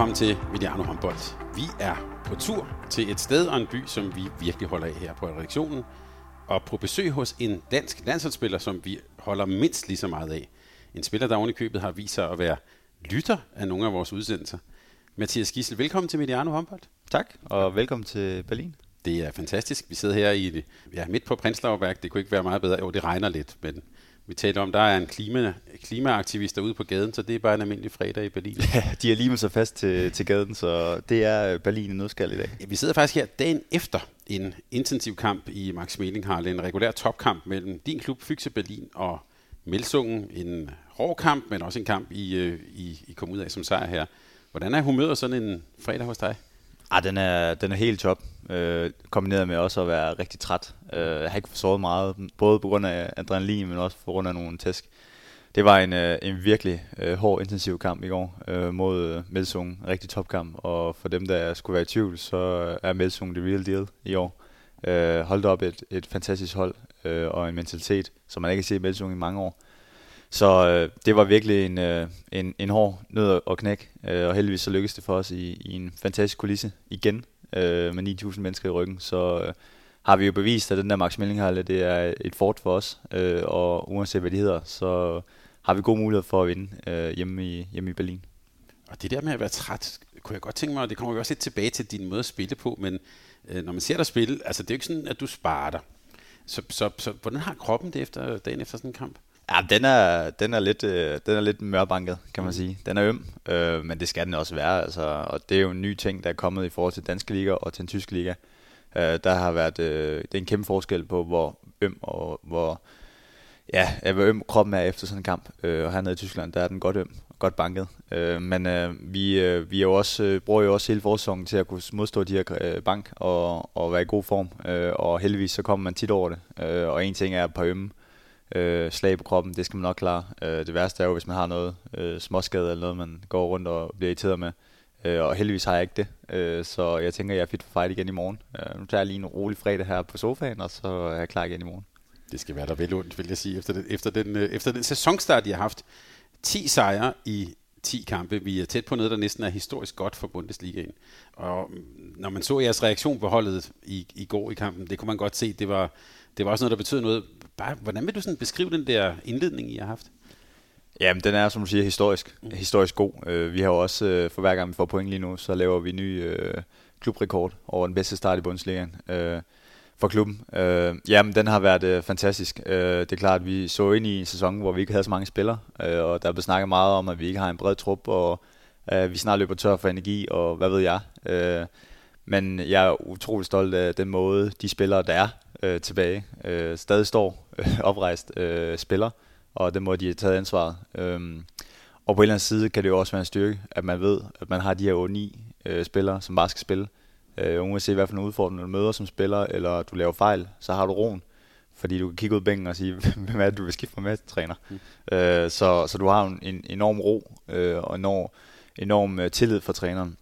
Velkommen til Mediano Håndbold. Vi er på tur til et sted og en by, som vi virkelig holder af her på redaktionen. Og på besøg hos en dansk landsholdsspiller, som vi holder mindst lige så meget af. En spiller, der købet har vist sig at være lytter af nogle af vores udsendelser. Mathias Gissel, velkommen til Mediano Håndbold. Tak, og velkommen til Berlin. Det er fantastisk. Vi sidder her i ja, midt på Prinslauerberg. Det kunne ikke være meget bedre. Jo, det regner lidt, men vi taler om, der er en klima, klimaaktivist derude på gaden, så det er bare en almindelig fredag i Berlin. Ja, de har lige sig fast til, til gaden, så det er Berlin i nødskal i dag. Vi sidder faktisk her dagen efter en intensiv kamp i Max Melinghalle, en regulær topkamp mellem din klub Fyxe Berlin og Melsungen. En hård kamp, men også en kamp, I, øh, I, I kom ud af som sejr her. Hvordan er humøret sådan en fredag hos dig? Ah, den er, den er helt top, øh, kombineret med også at være rigtig træt. Øh, jeg har ikke sovet meget, både på grund af adrenalin, men også på grund af nogle tæsk. Det var en, øh, en virkelig øh, hård, intensiv kamp i går øh, mod øh, Melsung. Rigtig topkamp, og for dem, der skulle være i tvivl, så øh, er Melsung the real deal i år. Øh, holdt op et, et fantastisk hold øh, og en mentalitet, som man ikke har set i Melsung i mange år. Så øh, det var virkelig en, øh, en, en hård nød at knække, øh, og heldigvis så lykkedes det for os i, i en fantastisk kulisse igen, øh, med 9.000 mennesker i ryggen. Så øh, har vi jo bevist, at den der Max Mellinghalle, det er et fort for os, øh, og uanset hvad de hedder, så har vi god mulighed for at vinde øh, hjemme, i, hjemme i Berlin. Og det der med at være træt, kunne jeg godt tænke mig, og det kommer vi også lidt tilbage til din måde at spille på, men øh, når man ser dig spille, altså det er jo ikke sådan, at du sparer dig. Så, så, så hvordan har kroppen det efter dagen efter sådan en kamp? Ja, den er, den er lidt, øh, den er lidt mørbanket, kan man sige. Den er øm, øh, men det skal den også være. Altså, og det er jo en ny ting, der er kommet i forhold til danske liga og til den tyske liga. Øh, der har været, øh, det er en kæmpe forskel på, hvor øm og hvor, ja, hvor øm kroppen er efter sådan en kamp. Øh, og hernede i Tyskland, der er den godt øm, godt banket. Øh, men øh, vi, øh, vi er jo også, øh, bruger jo også hele forsæsonen til at kunne modstå de her øh, bank og, og være i god form. Øh, og heldigvis så kommer man tit over det. Øh, og en ting er på ømme øh, slag på kroppen, det skal man nok klare. Øh, det værste er jo, hvis man har noget øh, småskade eller noget, man går rundt og bliver irriteret med. Øh, og heldigvis har jeg ikke det, øh, så jeg tænker, jeg er fit for fight igen i morgen. Øh, nu tager jeg lige en rolig fredag her på sofaen, og så er jeg klar igen i morgen. Det skal være der vel ondt, vil jeg sige, efter den, efter den, øh, efter den sæsonstart, de har haft. 10 sejre i 10 kampe. Vi er tæt på noget, der næsten er historisk godt for Bundesligaen. Og når man så jeres reaktion på holdet i, i går i kampen, det kunne man godt se, det var, det var også noget, der betød noget. Bare, hvordan vil du sådan beskrive den der indledning, I har haft? Jamen, den er, som du siger, historisk. Mm. Historisk god. Uh, vi har jo også, uh, for hver gang vi får point lige nu, så laver vi ny uh, klubrekord over den bedste start i Bundesligaen uh, for klubben. Uh, jamen, den har været uh, fantastisk. Uh, det er klart, at vi så ind i en sæson, hvor vi ikke havde så mange spillere, uh, og der er blevet snakket meget om, at vi ikke har en bred trup, og uh, vi snart løber tør for energi, og hvad ved jeg. Uh, men jeg er utrolig stolt af den måde, de spillere, der er, øh, tilbage, øh, stadig står øh, oprejst øh, spiller, og den måde, de har taget ansvaret. Øhm, og på en eller anden side kan det jo også være en styrke, at man ved, at man har de her 8-9 øh, spillere, som bare skal spille. Øh, uanset hvad for en udfordring du møder som spiller, eller du laver fejl, så har du roen. Fordi du kan kigge ud af bænken og sige, hvem er det, du vil skifte med træner. Mm. Øh, så, så du har en, en enorm ro øh, og enorm, enorm øh, tillid for træneren,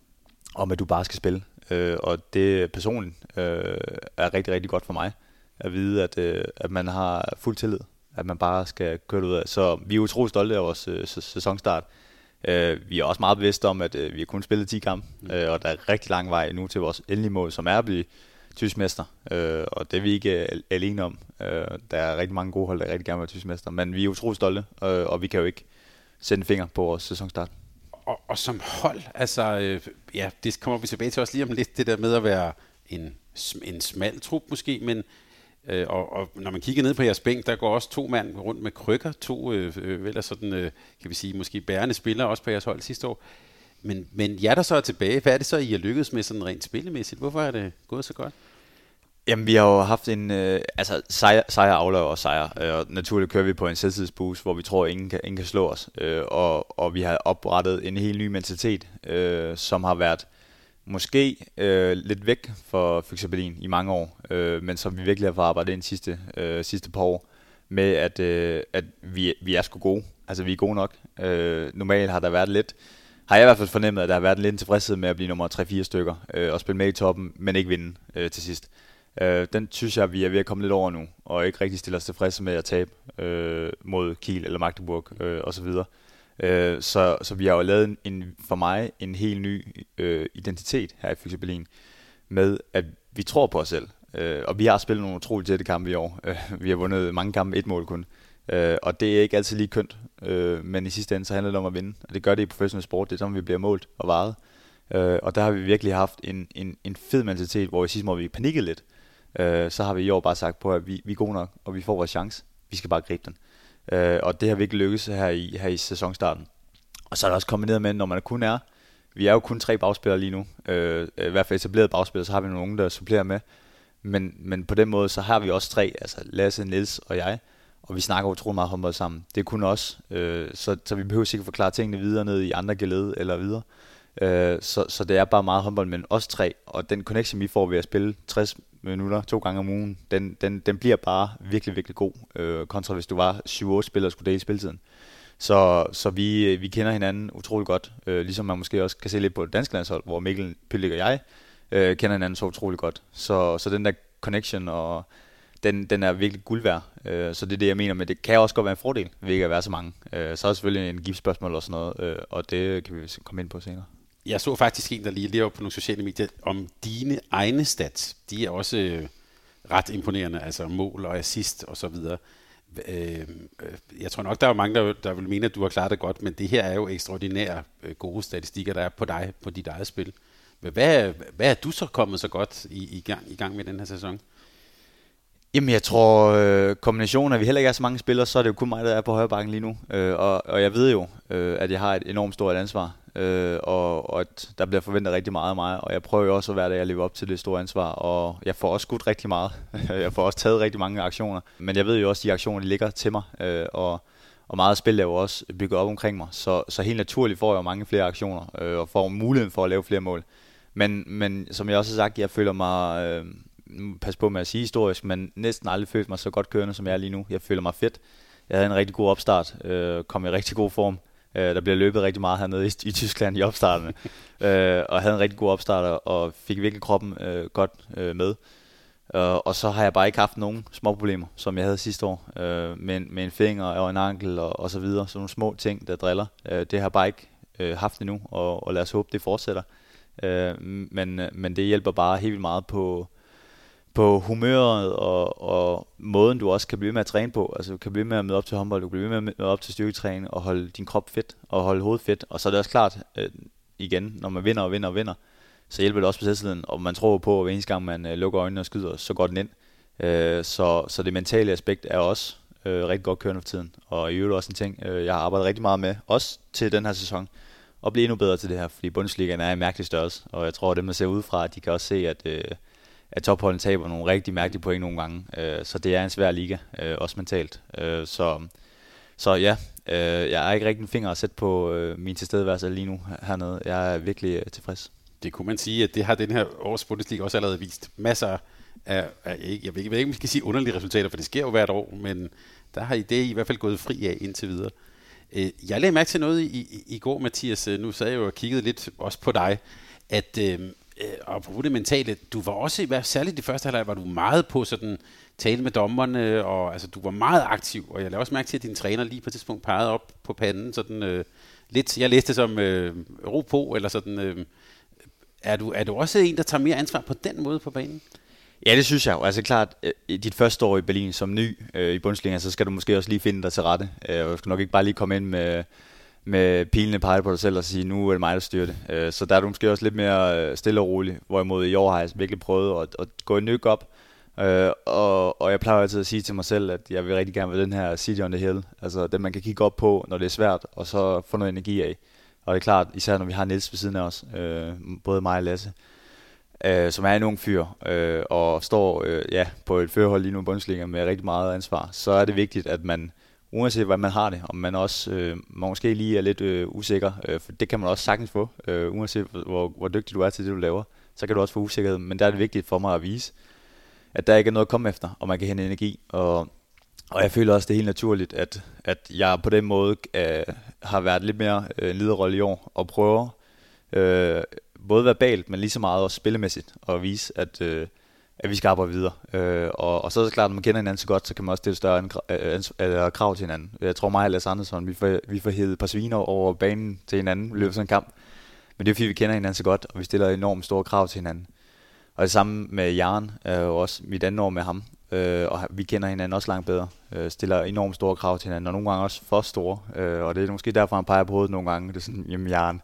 om at du bare skal spille. Øh, og det personligt øh, er rigtig, rigtig godt for mig at vide, at, øh, at man har fuld tillid, at man bare skal køre ud af. Så vi er utrolig stolte af vores øh, sæsonstart. Øh, vi er også meget bevidste om, at øh, vi har kun spillet 10 kampe, mm. øh, og der er rigtig lang vej nu til vores endelige mål, som er at blive tysk mester. Øh, og det er vi ikke alene om. Øh, der er rigtig mange gode hold, der rigtig gerne vil være tysk mester. Men vi er utrolig stolte, øh, og vi kan jo ikke sætte en finger på vores sæsonstart. Og, og som hold, altså, øh, ja, det kommer vi tilbage til også lige om lidt, det der med at være en, en smal trup måske, men Øh, og, og når man kigger ned på jeres bænk, der går også to mand rundt med krykker, to øh, øh, sådan, øh, kan vi sige, måske bærende spillere også på jeres hold sidste år. Men, men jer, der så er tilbage, hvad er det så, I har lykkedes med sådan rent spillemæssigt? Hvorfor er det gået så godt? Jamen, vi har jo haft en... Øh, altså, sejr, sejr afløber og sejr. Øh, og naturligt kører vi på en selvtidsboost, hvor vi tror, at ingen kan, ingen kan slå os. Øh, og, og vi har oprettet en helt ny mentalitet, øh, som har været måske øh, lidt væk for Fyxe Berlin i mange år, øh, men som vi virkelig har fået arbejdet ind sidste, øh, sidste par år, med at, øh, at vi, vi er sgu gode. Altså, vi er gode nok. Øh, normalt har der været lidt har jeg i hvert fald fornemmet, at der har været lidt tilfredshed med at blive nummer 3-4 stykker øh, og spille med i toppen, men ikke vinde øh, til sidst. Øh, den synes jeg, vi er ved at komme lidt over nu, og ikke rigtig stiller os tilfredse med at tabe øh, mod Kiel eller Magdeburg øh, osv. Øh, så, så vi har jo lavet en, en, for mig en helt ny øh, identitet her i Fyxe Berlin, med at vi tror på os selv. Øh, og vi har spillet nogle utroligt tætte kampe i år. Øh, vi har vundet mange kampe, et mål kun. Øh, og det er ikke altid lige kønt, øh, men i sidste ende så handler det om at vinde. Og det gør det i professionel sport, det er sådan, vi bliver målt og varet. Øh, og der har vi virkelig haft en, en, en fed mentalitet, hvor i sidste år vi panikkede lidt. Øh, øh, så har vi i år bare sagt på, at vi, vi er gode nok, og vi får vores chance. Vi skal bare gribe den. Øh, og det har vi ikke lykkes her i, her i sæsonstarten. Og så er det også kombineret med, når man kun er, vi er jo kun tre bagspillere lige nu, øh, i hvert fald etableret bagspillere, så har vi nogle unge, der supplerer med. Men, men på den måde, så har vi også tre, altså Lasse, Niels og jeg, og vi snakker utrolig meget håndbold sammen. Det er kun os, øh, så, så vi behøver sikkert forklare tingene videre ned i andre gelede eller videre. Øh, så, så det er bare meget håndbold, men os tre, og den connection, vi får ved at spille 60 minutter to gange om ugen, den, den, den bliver bare virkelig, virkelig god, øh, kontra hvis du var 7-8 spillere og skulle dele spilletiden. Så, så vi, øh, vi kender hinanden utrolig godt, øh, ligesom man måske også kan se lidt på det danske landshold, hvor Mikkel Pyllik og jeg øh, kender hinanden så utrolig godt. Så, så den der connection, og den, den er virkelig guld værd. Øh, så det er det, jeg mener, men det kan også godt være en fordel ved ikke at være så mange. Øh, så er der selvfølgelig en giftspørgsmål og sådan noget, øh, og det kan vi komme ind på senere. Jeg så faktisk en, der lige lever på nogle sociale medier, om dine egne stats. De er også øh, ret imponerende, altså mål og assist og så videre. Øh, jeg tror nok, der er mange, der, der vil mene, at du har klaret det godt, men det her er jo ekstraordinære øh, gode statistikker, der er på dig, på dit eget spil. Hvad, hvad er du så kommet så godt i, i, gang, i gang med den her sæson? Jamen jeg tror, øh, kombinationen af, at vi heller ikke er så mange spillere, så er det jo kun mig, der er på højre bakken lige nu. Øh, og, og jeg ved jo, øh, at jeg har et enormt stort ansvar, øh, og, og at der bliver forventet rigtig meget af mig. Og jeg prøver jo også at være der, jeg lever op til det store ansvar, og jeg får også skudt rigtig meget. jeg får også taget rigtig mange aktioner. Men jeg ved jo også, at de aktioner de ligger til mig, øh, og, og meget spil er jo også bygget op omkring mig. Så, så helt naturligt får jeg jo mange flere aktioner, øh, og får muligheden for at lave flere mål. Men, men som jeg også har sagt, jeg føler mig... Øh, pas på med at sige historisk, men næsten aldrig følt mig så godt kørende, som jeg er lige nu. Jeg føler mig fedt. Jeg havde en rigtig god opstart, øh, kom i rigtig god form. Øh, der bliver løbet rigtig meget hernede i, i Tyskland i opstarten, øh, og havde en rigtig god opstart, og fik virkelig kroppen øh, godt øh, med. Uh, og så har jeg bare ikke haft nogen små problemer, som jeg havde sidste år, uh, med, en, med en finger og en ankel og, og så videre. Sådan nogle små ting, der driller. Uh, det har jeg bare ikke uh, haft endnu, og, og lad os håbe, det fortsætter. Uh, men, men det hjælper bare helt vildt meget på, på humøret og, og måden, du også kan blive med at træne på. Altså, du kan blive med at møde op til håndbold, du kan blive med at møde op til styrketræning og holde din krop fedt og holde hovedet fedt. Og så er det også klart, øh, igen, når man vinder og vinder og vinder, så hjælper det også på selvtilliden, og man tror på, at hver eneste gang man øh, lukker øjnene og skyder, så går den ind. Øh, så, så det mentale aspekt er også øh, rigtig godt kørende for tiden. Og i øvrigt også en ting, øh, jeg har arbejdet rigtig meget med, også til den her sæson, og blive endnu bedre til det her, fordi Bundesligaen er en mærkelig størrelse, og jeg tror, at dem, der ser udefra, de kan også se, at øh, at topholdene taber nogle rigtig mærkelige point nogle gange. Øh, så det er en svær liga, øh, også mentalt. Øh, så, så ja, øh, jeg har ikke rigtig en finger at sætte på øh, min tilstedeværelse lige nu hernede. Jeg er virkelig øh, tilfreds. Det kunne man sige, at det har den her års Bundesliga også allerede vist. Masser af, af ikke, jeg ved ikke, om vi skal sige underlige resultater, for det sker jo hvert år, men der har I det i hvert fald gået fri af indtil videre. Øh, jeg lagde mærke til noget i, i, i går, Mathias. Øh, nu sad jeg jo og kiggede lidt også på dig, at øh, øh, og på det mentale, du var også, i særligt i første halvleg, var du meget på sådan, tale med dommerne, og altså, du var meget aktiv, og jeg lavede også mærke til, at din træner lige på et tidspunkt pegede op på panden, sådan øh, lidt, jeg læste som øh, ro på, eller sådan, øh, er, du, er du også en, der tager mere ansvar på den måde på banen? Ja, det synes jeg jo. Altså klart, øh, i dit første år i Berlin som ny øh, i Bundesliga, så skal du måske også lige finde dig til rette. Øh, du skal nok ikke bare lige komme ind med med pilene peget på dig selv og sige, nu er det mig, der styrer det. Øh, så der er du måske også lidt mere øh, stille og rolig, hvorimod i år har jeg virkelig prøvet at, at gå en nyk op, øh, og, og jeg plejer altid at sige til mig selv, at jeg vil rigtig gerne være den her city on the hill, altså den man kan kigge op på, når det er svært, og så få noget energi af. Og det er klart, især når vi har Niels ved siden af os, øh, både mig og Lasse, øh, som er en ung fyr, øh, og står øh, ja, på et førhold lige nu i Bundesliga med rigtig meget ansvar, så er det vigtigt, at man, uanset hvad man har det, om man også øh, måske lige er lidt øh, usikker, øh, for det kan man også sagtens få, øh, uanset hvor, hvor dygtig du er til det, du laver, så kan du også få usikkerhed, men der er det vigtigt for mig at vise, at der ikke er noget at komme efter, og man kan hente energi, og og jeg føler også, det er helt naturligt, at, at jeg på den måde øh, har været lidt mere øh, lederrolle i år, og prøver øh, både verbalt, men lige så meget også spillemæssigt, at vise, at, øh, at vi skal arbejde videre. Øh, og, og så er det klart, at når man kender hinanden så godt, så kan man også stille større øh, krav til hinanden. Jeg tror mig og Lars Andersson, vi får, vi får hævet et par sviner over banen til hinanden i løbet af sådan en kamp. Men det er fordi, vi kender hinanden så godt, og vi stiller enormt store krav til hinanden. Og det samme med Jaren, øh, også mit andet år med ham øh, og vi kender hinanden også langt bedre, øh, stiller enormt store krav til hinanden, og nogle gange også for store, øh, og det er måske derfor, han peger på hovedet nogle gange, det er sådan, jamen Jaren,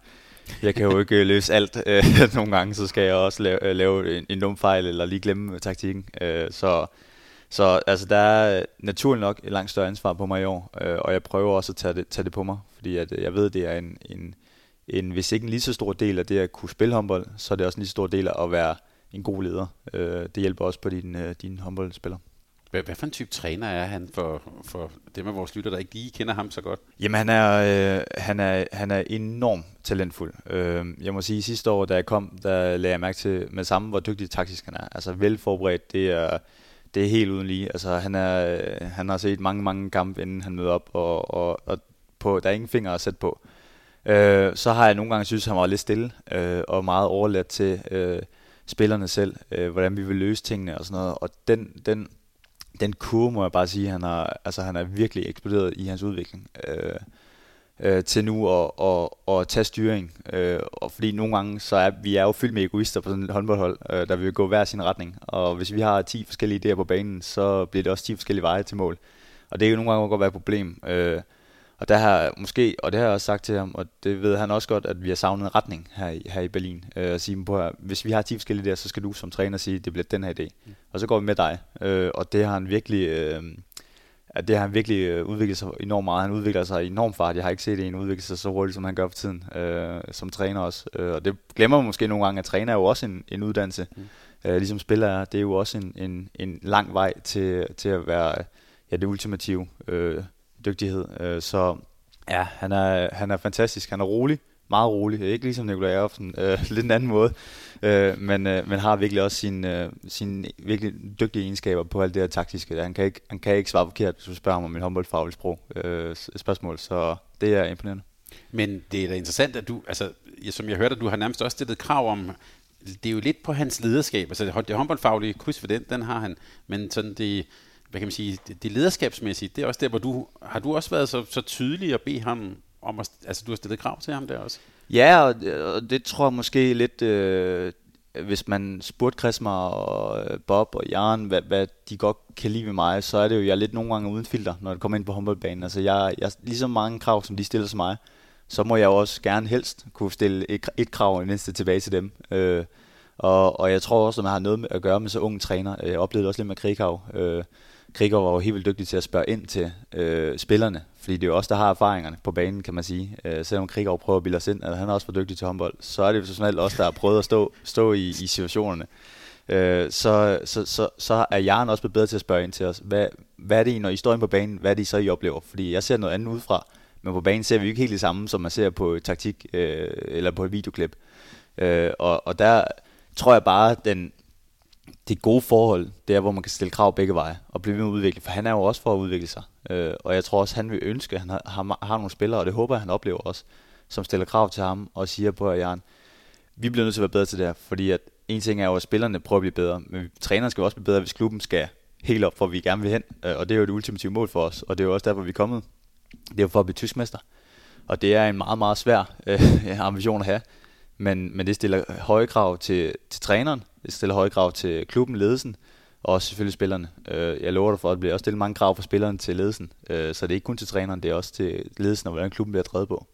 jeg kan jo ikke øh, løse alt, øh, nogle gange, så skal jeg også lave, øh, lave en, en dum fejl, eller lige glemme taktikken, så så altså, der er naturligt nok et langt større ansvar på mig i år, og jeg prøver også at tage det, tage det på mig, fordi at, jeg ved, det er en, en, en, hvis ikke en lige så stor del af det at kunne spille håndbold, så er det også en lige så stor del af at være en god leder. Det hjælper også på din, din håndboldspiller. Hvad, hvad for en type træner er han for, for dem af vores lytter, der ikke lige kender ham så godt? Jamen han er, øh, han er, han er enormt talentfuld. Øh, jeg må sige, at sidste år, da jeg kom, der lagde jeg mærke til med samme, hvor dygtig taktisk han er. Altså velforberedt, det er, det er helt uden lige. Altså han, er, øh, han har set mange, mange kampe, inden han møder op, og, og, og på, der er ingen fingre at sætte på. Øh, så har jeg nogle gange synes, han var lidt stille, øh, og meget overladt til... Øh, spillerne selv, øh, hvordan vi vil løse tingene og sådan noget. Og den, den, den kurve, må jeg bare sige, han har, altså, han er virkelig eksploderet i hans udvikling. Øh, øh, til nu at, at, at tage styring. Øh, og fordi nogle gange, så er vi er jo fyldt med egoister på sådan et håndboldhold, øh, der vil gå hver sin retning. Og hvis vi har 10 forskellige idéer på banen, så bliver det også 10 forskellige veje til mål. Og det er jo nogle gange godt være et problem. Øh, og der har måske, og det har jeg også sagt til ham, og det ved han også godt, at vi har savnet en retning her i, her i Berlin. Øh, at sige på, hvis vi har 10 forskellige der, så skal du som træner sige, at det bliver den her idé. Mm. Og så går vi med dig. Øh, og det har han virkelig, øh, at det har han virkelig øh, udviklet sig enormt meget. Han udvikler sig enormt fart. Jeg har ikke set en udvikle sig så hurtigt, som han gør for tiden, øh, som træner også. Øh, og det glemmer man måske nogle gange, at træner er jo også en, en uddannelse. Mm. Øh, ligesom spiller er, det er jo også en, en, en lang vej til, til at være ja, det ultimative øh, dygtighed. Øh, så Ja, han er, han er fantastisk. Han er rolig, meget rolig. Ikke ligesom Nikolaj Erfsen, øh, lidt en anden måde. Øh, men, øh, men har virkelig også sine, øh, sin virkelig dygtige egenskaber på alt det her taktiske. Han kan ikke, han kan ikke svare forkert, hvis du spørger ham om en håndboldfaglig sprog, øh, spørgsmål. Så det er imponerende. Men det er da interessant, at du, altså, som jeg hørte, at du har nærmest også stillet krav om, det er jo lidt på hans lederskab. Altså det håndboldfaglige kryds for den, den har han. Men sådan det, hvad kan man sige, det, det lederskabsmæssigt, det er også der, hvor du, har du også været så, så tydelig at bede ham om, at, altså du har stillet krav til ham der også? Ja, og, og det tror jeg måske lidt, øh, hvis man spurgte Chrismar og øh, Bob og Jaren, hvad, hvad de godt kan lide ved mig, så er det jo, jeg er lidt nogle gange uden filter, når det kommer ind på håndboldbanen. Altså jeg, jeg lige så mange krav, som de stiller til mig, så må jeg jo også gerne helst kunne stille et, et krav i mindste tilbage til dem. Øh, og, og jeg tror også, at man har noget med at gøre med så unge træner. Jeg oplevede også lidt med Krikau. Øh, Krigger var jo helt vildt dygtig til at spørge ind til øh, spillerne, fordi det er jo også der har erfaringerne på banen, kan man sige. Øh, selvom Krigger prøver at bilde os ind, at han er også for dygtig til håndbold, så er det jo sådan også der har prøvet at stå, stå i, i situationerne. Øh, så, så, så, så er Jaren også blevet bedre til at spørge ind til os. Hvad, hvad er det, når I står inde på banen, hvad er det så, I oplever? Fordi jeg ser noget andet udefra, men på banen ser vi jo ikke helt det samme, som man ser på taktik øh, eller på et videoklip. Øh, og, og der tror jeg bare, den, det gode forhold, det er, hvor man kan stille krav begge veje og blive ved med at udvikle, for han er jo også for at udvikle sig. Øh, og jeg tror også, han vil ønske, at han har, har, har nogle spillere, og det håber jeg, han oplever også, som stiller krav til ham og siger på, Jørgen, vi bliver nødt til at være bedre til det her, fordi at en ting er jo, at spillerne prøver at blive bedre, men træneren skal også blive bedre, hvis klubben skal helt op, for vi gerne vil hen, øh, og det er jo det ultimative mål for os, og det er jo også derfor, vi er kommet. Det er jo for at blive tyskmester, og det er en meget, meget svær øh, ambition at have, men, men det stiller høje krav til, til træneren, stiller høje krav til klubben, ledelsen, og også selvfølgelig spillerne. Øh, jeg lover dig for, at det bliver også stillet mange krav for spillerne til ledelsen, øh, så det er ikke kun til træneren, det er også til ledelsen og hvordan klubben bliver drevet på.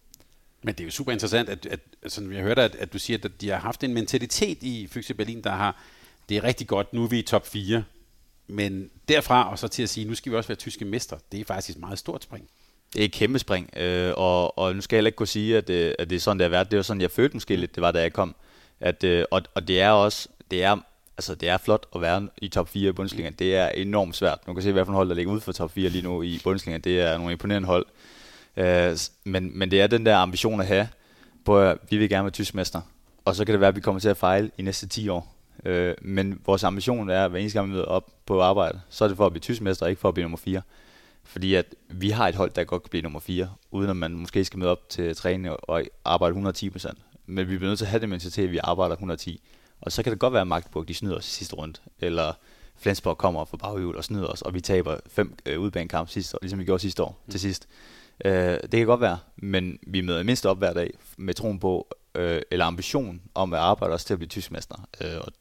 Men det er jo super interessant, at, at sådan, jeg hørte, at, at du siger, at de har haft en mentalitet i Fyxe Berlin, der har, det er rigtig godt, nu er vi i top 4, men derfra og så til at sige, nu skal vi også være tyske mester, det er faktisk et meget stort spring. Det er et kæmpe spring, øh, og, og nu skal jeg heller ikke kunne sige, at det, at det er sådan, det har været. Det var sådan, jeg følte måske lidt, det var, da jeg kom. At, øh, og, og det er også det er, altså, det er flot at være i top 4 i Bundesliga. Det er enormt svært. Nu kan se, hvad for hold, der ligger ude for top 4 lige nu i Bundesliga. Det er nogle imponerende hold. Øh, men, men det er den der ambition at have, på at vi vil gerne være tysk mester. Og så kan det være, at vi kommer til at fejle i næste 10 år. Øh, men vores ambition er, at hver eneste gang vi møder op på arbejde, så er det for at blive tysk mester, ikke for at blive nummer 4. Fordi at vi har et hold, der godt kan blive nummer 4, uden at man måske skal møde op til træning og arbejde 110% Men vi bliver nødt til at have det mentalitet, at vi arbejder 110. Og så kan det godt være, at Magdeburg de snyder os i sidste runde, eller Flensborg kommer fra baghjul og snyder os, og vi taber fem øh, udbanekamp sidste år, ligesom vi gjorde sidste år mm. til sidst. Øh, det kan godt være, men vi møder mindst op hver dag med troen på, øh, eller ambition om at arbejde os til at blive tyskmester. Øh, og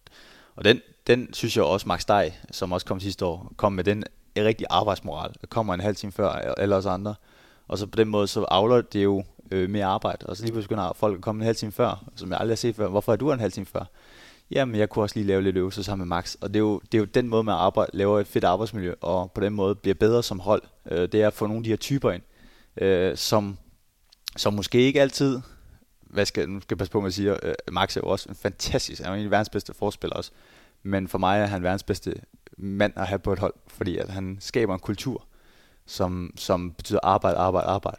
og den, den synes jeg også, Max Steg, som også kom sidste år, kom med den rigtig arbejdsmoral. Kommer en halv time før alle os andre. Og så på den måde, så afler det jo øh, mere arbejde. Og så lige pludselig begynder folk at komme en halv time før, som jeg aldrig har set før. Hvorfor er du en halv time før? Jamen, jeg kunne også lige lave lidt øvelser sammen med Max. Og det er jo, det er jo den måde, man arbejder, laver et fedt arbejdsmiljø, og på den måde bliver bedre som hold. Øh, det er at få nogle af de her typer ind, øh, som, som måske ikke altid hvad skal, nu skal jeg passe på, at man siger, øh, Max er jo også en fantastisk, han er en af verdens bedste forspiller også, men for mig er han verdens bedste mand at have på et hold, fordi at han skaber en kultur, som, som betyder arbejde, arbejde, arbejde.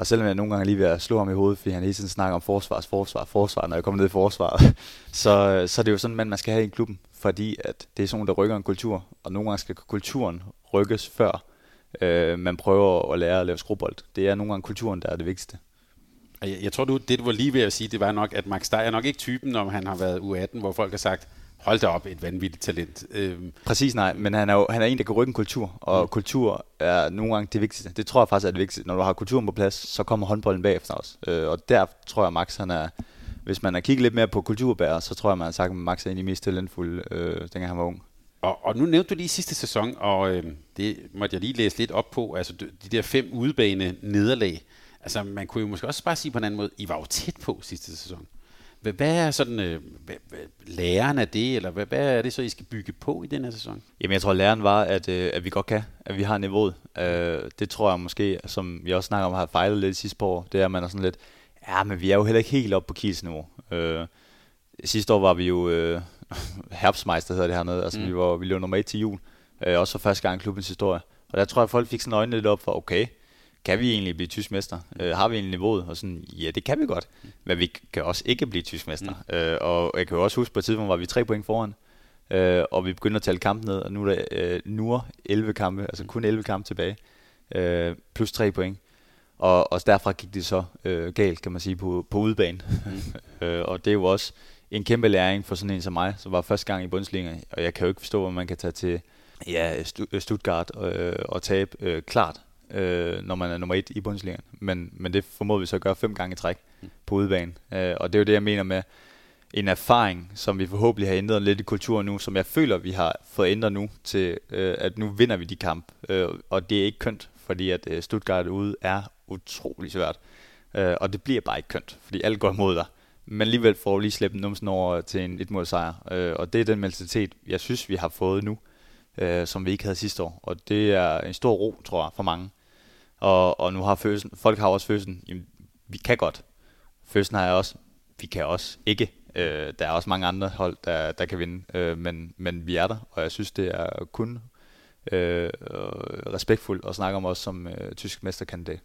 Og selvom jeg nogle gange lige ved at slå ham i hovedet, fordi han hele tiden snakker om forsvars, forsvar, forsvar, når jeg kommer ned i forsvaret, så, så det er jo sådan, man, man skal have i klubben, fordi at det er sådan, der rykker en kultur, og nogle gange skal kulturen rykkes før øh, man prøver at lære at lave skrubbold. Det er nogle gange kulturen, der er det vigtigste. Jeg, jeg tror, du, det du var lige ved at sige, det var nok, at Max Steyer er nok ikke typen, om han har været U18, hvor folk har sagt, hold da op, et vanvittigt talent. Øhm. Præcis, nej, men han er jo han er en, der kan rykke en kultur, og mm. kultur er nogle gange det vigtigste. Det tror jeg faktisk er det vigtigste. Når du har kulturen på plads, så kommer håndbolden bagefter også. Øh, og der tror jeg, Max han er, hvis man har kigget lidt mere på kulturbærer, så tror jeg, man har sagt, at Max er en af de mest talentfulde, øh, dengang han var ung. Og, og nu nævnte du lige sidste sæson, og øh, det måtte jeg lige læse lidt op på, altså de der fem udebane nederlag. Altså, man kunne jo måske også bare sige på en anden måde, I var jo tæt på sidste sæson. Hvad, hvad er sådan øh, hvad, hvad, læren af det, eller hvad, hvad er det så, I skal bygge på i den her sæson? Jamen, jeg tror, læren var, at, øh, at vi godt kan, at vi har niveauet. Øh, det tror jeg måske, som vi også snakker om, har fejlet lidt sidste par år, det er, at man er sådan lidt, ja, men vi er jo heller ikke helt oppe på Kiels niveau. Øh, sidste år var vi jo øh, herbstmeister, hedder det hernede, altså mm. vi, var, vi lå nummer et til jul, øh, også for første gang i klubbens historie. Og der tror jeg, at folk fik sådan øjnene lidt op for, okay, kan vi egentlig blive tysk mester? Øh, har vi egentlig niveauet? Og sådan, ja, det kan vi godt. Men vi kan også ikke blive tysk mester. Mm. Øh, og jeg kan jo også huske, på et tidspunkt var vi tre point foran. Øh, og vi begyndte at tælle kampen ned, og nu er der øh, nu 11 kampe, altså kun 11 kampe tilbage. Øh, plus 3 point. Og, og derfra gik det så øh, galt, kan man sige, på, på udebane. Mm. øh, og det er jo også en kæmpe læring for sådan en som mig, som var første gang i Bundesliga. Og jeg kan jo ikke forstå, hvor man kan tage til ja, Stuttgart øh, og tabe øh, klart øh, når man er nummer et i Bundesligaen. Men, men det formåede vi så at gøre fem gange i træk mm. på udebane. Øh, og det er jo det, jeg mener med en erfaring, som vi forhåbentlig har ændret lidt i kulturen nu, som jeg føler, vi har fået ændret nu til, øh, at nu vinder vi de kamp. Øh, og det er ikke kønt, fordi at øh, Stuttgart ude er utrolig svært. Øh, og det bliver bare ikke kønt, fordi alt går imod dig. Men alligevel får vi lige slæbt numsen over til en et mål sejr. Øh, og det er den mentalitet, jeg synes, vi har fået nu, øh, som vi ikke havde sidste år. Og det er en stor ro, tror jeg, for mange. Og, og nu har følelsen, folk har også følelsen, jamen, vi kan godt. Følelsen har jeg også, vi kan også ikke. Øh, der er også mange andre hold, der, der kan vinde, øh, men, men vi er der, og jeg synes, det er kun øh, øh respektfuldt at snakke om os som øh, tysk mesterkandidat.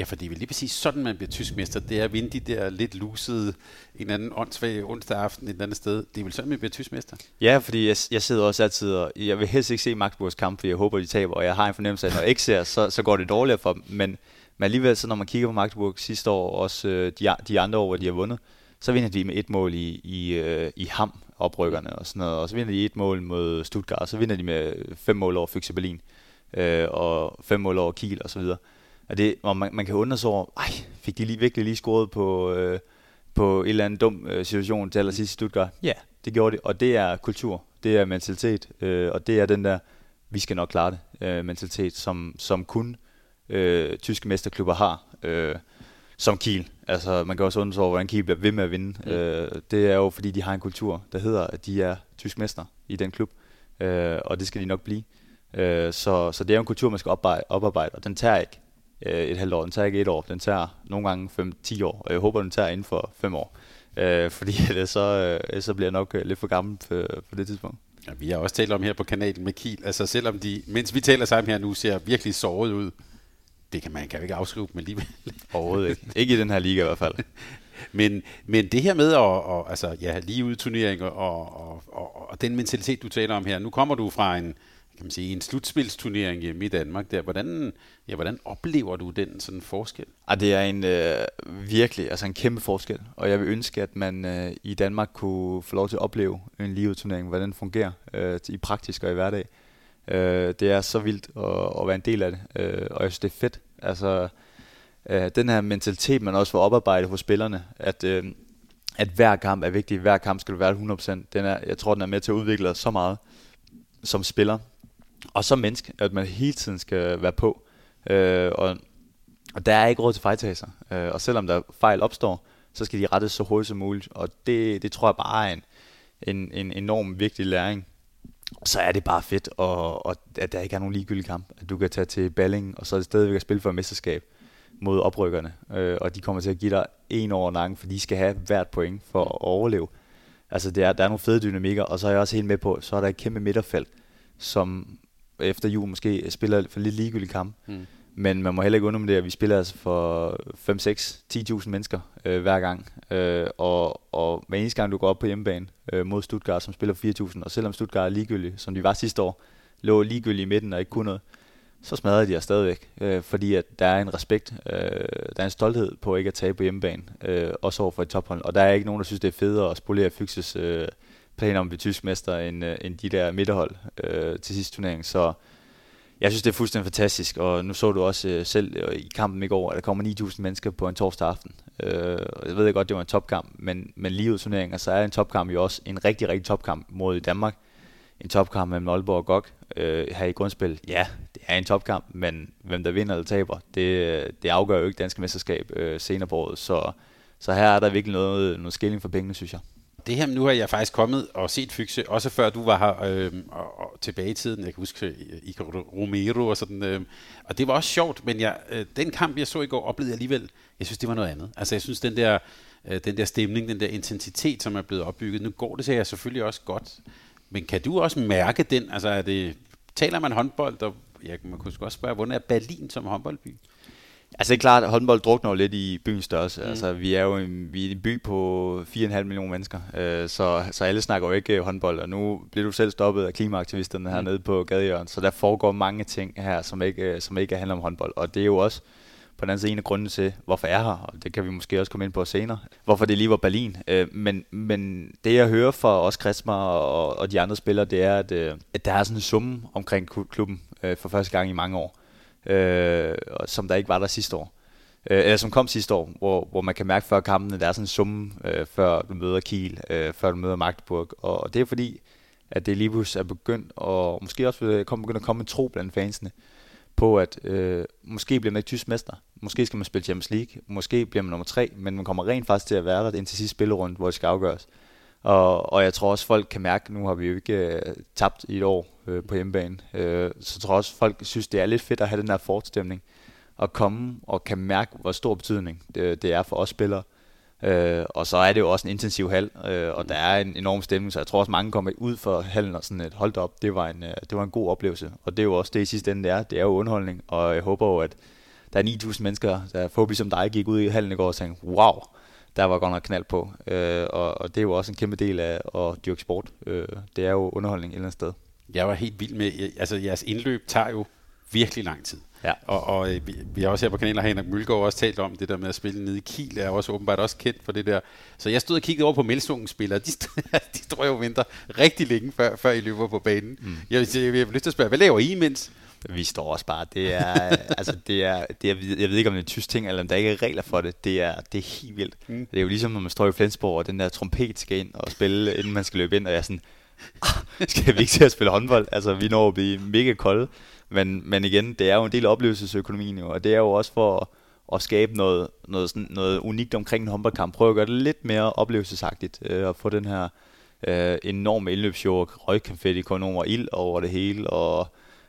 Ja, fordi det er lige præcis sådan, man bliver tysk mester. Det er at vinde de der lidt lusede, en eller anden åndssvag onsdag aften et eller andet sted. Det er vel sådan, man bliver tysk mester? Ja, fordi jeg, jeg sidder også altid og... Jeg vil helst ikke se Magdeburgs kamp, fordi jeg håber, de taber. Og jeg har en fornemmelse af, at når jeg ikke ser, så, så går det dårligere for dem. Men, men alligevel, så når man kigger på Magdeburg sidste år, og også øh, de, de andre år, hvor de har vundet, så vinder de med et mål i, i, øh, i ham, oprykkerne og sådan noget. Og så vinder de et mål mod Stuttgart, og så vinder de med fem mål over Fyxe Berlin, øh, og fem mål over Kiel og så videre. Og, det, og man, man kan undre sig over, ej, fik de lige, virkelig lige scoret på, øh, på en eller anden dum øh, situation til allersidst i Stuttgart? Ja, det gjorde det, og det er kultur, det er mentalitet, øh, og det er den der, vi skal nok klare det, øh, mentalitet, som, som kun øh, tyske mesterklubber har, øh, som Kiel. Altså, man kan også undre sig over, hvordan Kiel bliver ved med at vinde. Mm. Øh, det er jo, fordi de har en kultur, der hedder, at de er tysk mester i den klub, øh, og det skal de nok blive. Øh, så, så det er jo en kultur, man skal oparbejde, oparbejde og den tager ikke øh, et halvt år. Den tager ikke et år, den tager nogle gange 5-10 år, og jeg håber, den tager inden for 5 år. Øh, fordi ellers så, øh, så bliver jeg nok øh, lidt for gammel på, på det tidspunkt. Ja, vi har også talt om her på kanalen med Kiel, altså selvom de, mens vi taler sammen her nu, ser virkelig såret ud, det kan man kan jo ikke afskrive dem alligevel. Overhovedet ikke. Ikke i den her liga i hvert fald. men, men det her med at, og, altså, ja, lige ud turnering og, og, og, og, den mentalitet, du taler om her, nu kommer du fra en, kan man sige, en slutspilsturnering hjemme i Danmark. Der. Hvordan, ja, hvordan oplever du den sådan forskel? Ja, det er en øh, virkelig, altså en kæmpe forskel. Og jeg vil ønske, at man øh, i Danmark kunne få lov til at opleve en liveturnering, hvordan den fungerer øh, i praktisk og i hverdag. Øh, det er så vildt at, at være en del af det, øh, og jeg synes, det er fedt. Altså, øh, den her mentalitet, man også får oparbejdet hos spillerne, at, øh, at hver kamp er vigtig, hver kamp skal du være 100%. Den er, jeg tror, den er med til at udvikle os så meget som spiller, og som menneske, at man hele tiden skal være på. Øh, og, og der er ikke råd til fejltagelser. Øh, og selvom der fejl opstår, så skal de rettes så hurtigt som muligt. Og det, det tror jeg bare er en, en, en enorm vigtig læring. Så er det bare fedt, og, og at der ikke er nogen ligegyldig kamp. At du kan tage til Balling, og så er det stadigvæk at spille for et mesterskab mod oprykkerne. Øh, og de kommer til at give dig en over nakken, for de skal have hvert point for at overleve. Altså det er, der er nogle fede dynamikker, og så er jeg også helt med på, så er der et kæmpe midterfelt, som efter jul måske spiller for lidt ligegyldig kamp. Mm. Men man må heller ikke undervurdere, at vi spiller altså for 5, 6, 10.000 mennesker øh, hver gang. Øh, og, og hver eneste gang, du går op på hjemmebane øh, mod Stuttgart, som spiller 4.000, og selvom Stuttgart er ligegyldig, som de var sidste år, lå ligegyldig i midten og ikke kunne noget, så smadrer de os stadigvæk. Øh, fordi at der er en respekt, øh, der er en stolthed på ikke at tage på hjemmebane, øh, også over for et tophold. Og der er ikke nogen, der synes, det er federe at spolere Fyxes øh, planer om at blive tysk mester, end, øh, end de der midterhold øh, til sidste turnering. Så jeg synes, det er fuldstændig fantastisk, og nu så du også øh, selv øh, i kampen i går, at der kommer 9.000 mennesker på en torsdag aften. Øh, jeg ved godt, det var en topkamp, men, men lige ud turneringen, så er en topkamp jo også en rigtig, rigtig topkamp mod Danmark. En topkamp mellem Aalborg og GOG øh, her i grundspil. Ja, det er en topkamp, men hvem der vinder eller taber, det, det afgør jo ikke danske mesterskab øh, senere på året. Så, så her er der virkelig noget, noget skilling for pengene, synes jeg det her, nu har jeg faktisk kommet og set Fyxe, også før du var her øh, og, og tilbage i tiden. Jeg kan huske øh, i Romero og sådan. Øh, og det var også sjovt, men jeg, øh, den kamp, jeg så i går, oplevede jeg alligevel, jeg synes, det var noget andet. Altså, jeg synes, den der, øh, den der stemning, den der intensitet, som er blevet opbygget, nu går det til jeg selvfølgelig også godt. Men kan du også mærke den? Altså, er det, taler man håndbold, og ja, man kunne også spørge, hvordan er Berlin som håndboldby? Altså det er klart, at håndbold drukner jo lidt i byens størrelse. Mm. Altså vi er jo en, vi er en by på 4,5 millioner mennesker, øh, så, så alle snakker jo ikke håndbold. Og nu bliver du selv stoppet af klimaaktivisterne mm. hernede på gadehjørnet, så der foregår mange ting her, som ikke, som ikke handler om håndbold. Og det er jo også på den anden side en af grunden til, hvorfor jeg er her, og det kan vi måske også komme ind på senere, hvorfor det lige var Berlin. Øh, men, men det jeg hører fra os Kristmer og, og de andre spillere, det er, at, øh, at der er sådan en summe omkring klubben øh, for første gang i mange år øh, som der ikke var der sidste år. Øh, eller som kom sidste år, hvor, hvor man kan mærke før kampene, der er sådan en summe, øh, før du møder Kiel, øh, før du møder Magdeburg. Og, og det er fordi, at det lige er begyndt, og måske også vil komme, at komme en tro blandt fansene, på at øh, måske bliver man ikke tysk mester, måske skal man spille Champions League, måske bliver man nummer tre, men man kommer rent faktisk til at være der indtil sidste spillerunde, hvor det skal afgøres. Og, og jeg tror også, folk kan mærke, nu har vi jo ikke øh, tabt i et år øh, på hjemmebane, øh, så jeg tror også, folk synes, det er lidt fedt at have den der fortstemning, og komme og kan mærke, hvor stor betydning det, det er for os spillere. Øh, og så er det jo også en intensiv hal, øh, og der er en enorm stemning, så jeg tror også, mange kommer ud for hallen og sådan et holdt op. Det var, en, øh, det var en god oplevelse, og det er jo også det i sidste ende, det er. Det er jo underholdning, og jeg håber jo, at der er 9.000 mennesker, der forhåbentlig som dig gik ud i hallen i går og tænkte, wow, der var godt nok knald på. Øh, og, og det er jo også en kæmpe del af at dyrke sport. Øh, det er jo underholdning et eller andet sted. Jeg var helt vild med, altså jeres indløb tager jo virkelig lang tid. Ja. Og, og øh, vi, vi har også her på kanalen, Henrik Mølgaard også talt om det der med at spille nede i Kiel, er også åbenbart også kendt for det der. Så jeg stod og kiggede over på Melsungen spillere, de, de står jo og venter rigtig længe, før, før I løber på banen. Mm. Jeg, jeg, jeg, jeg vil lyst til at spørge, hvad laver I imens? Vi står også bare. Det er, altså, det er, det er, jeg ved ikke, om det er en tysk ting, eller om der ikke er regler for det. Det er, det er helt vildt. Mm. Det er jo ligesom, når man står i Flensborg, og den der trompet skal ind og spille, inden man skal løbe ind, og jeg er sådan, skal vi ikke til at spille håndbold? Altså, vi når at blive mega kolde. Men, men igen, det er jo en del af oplevelsesøkonomien jo, og det er jo også for at, at skabe noget, noget, sådan, noget unikt omkring en håndboldkamp. Prøv at gøre det lidt mere oplevelsesagtigt, øh, og få den her øh, enorme indløbsjord, røgkonfetti, kondomer, ild over det hele, og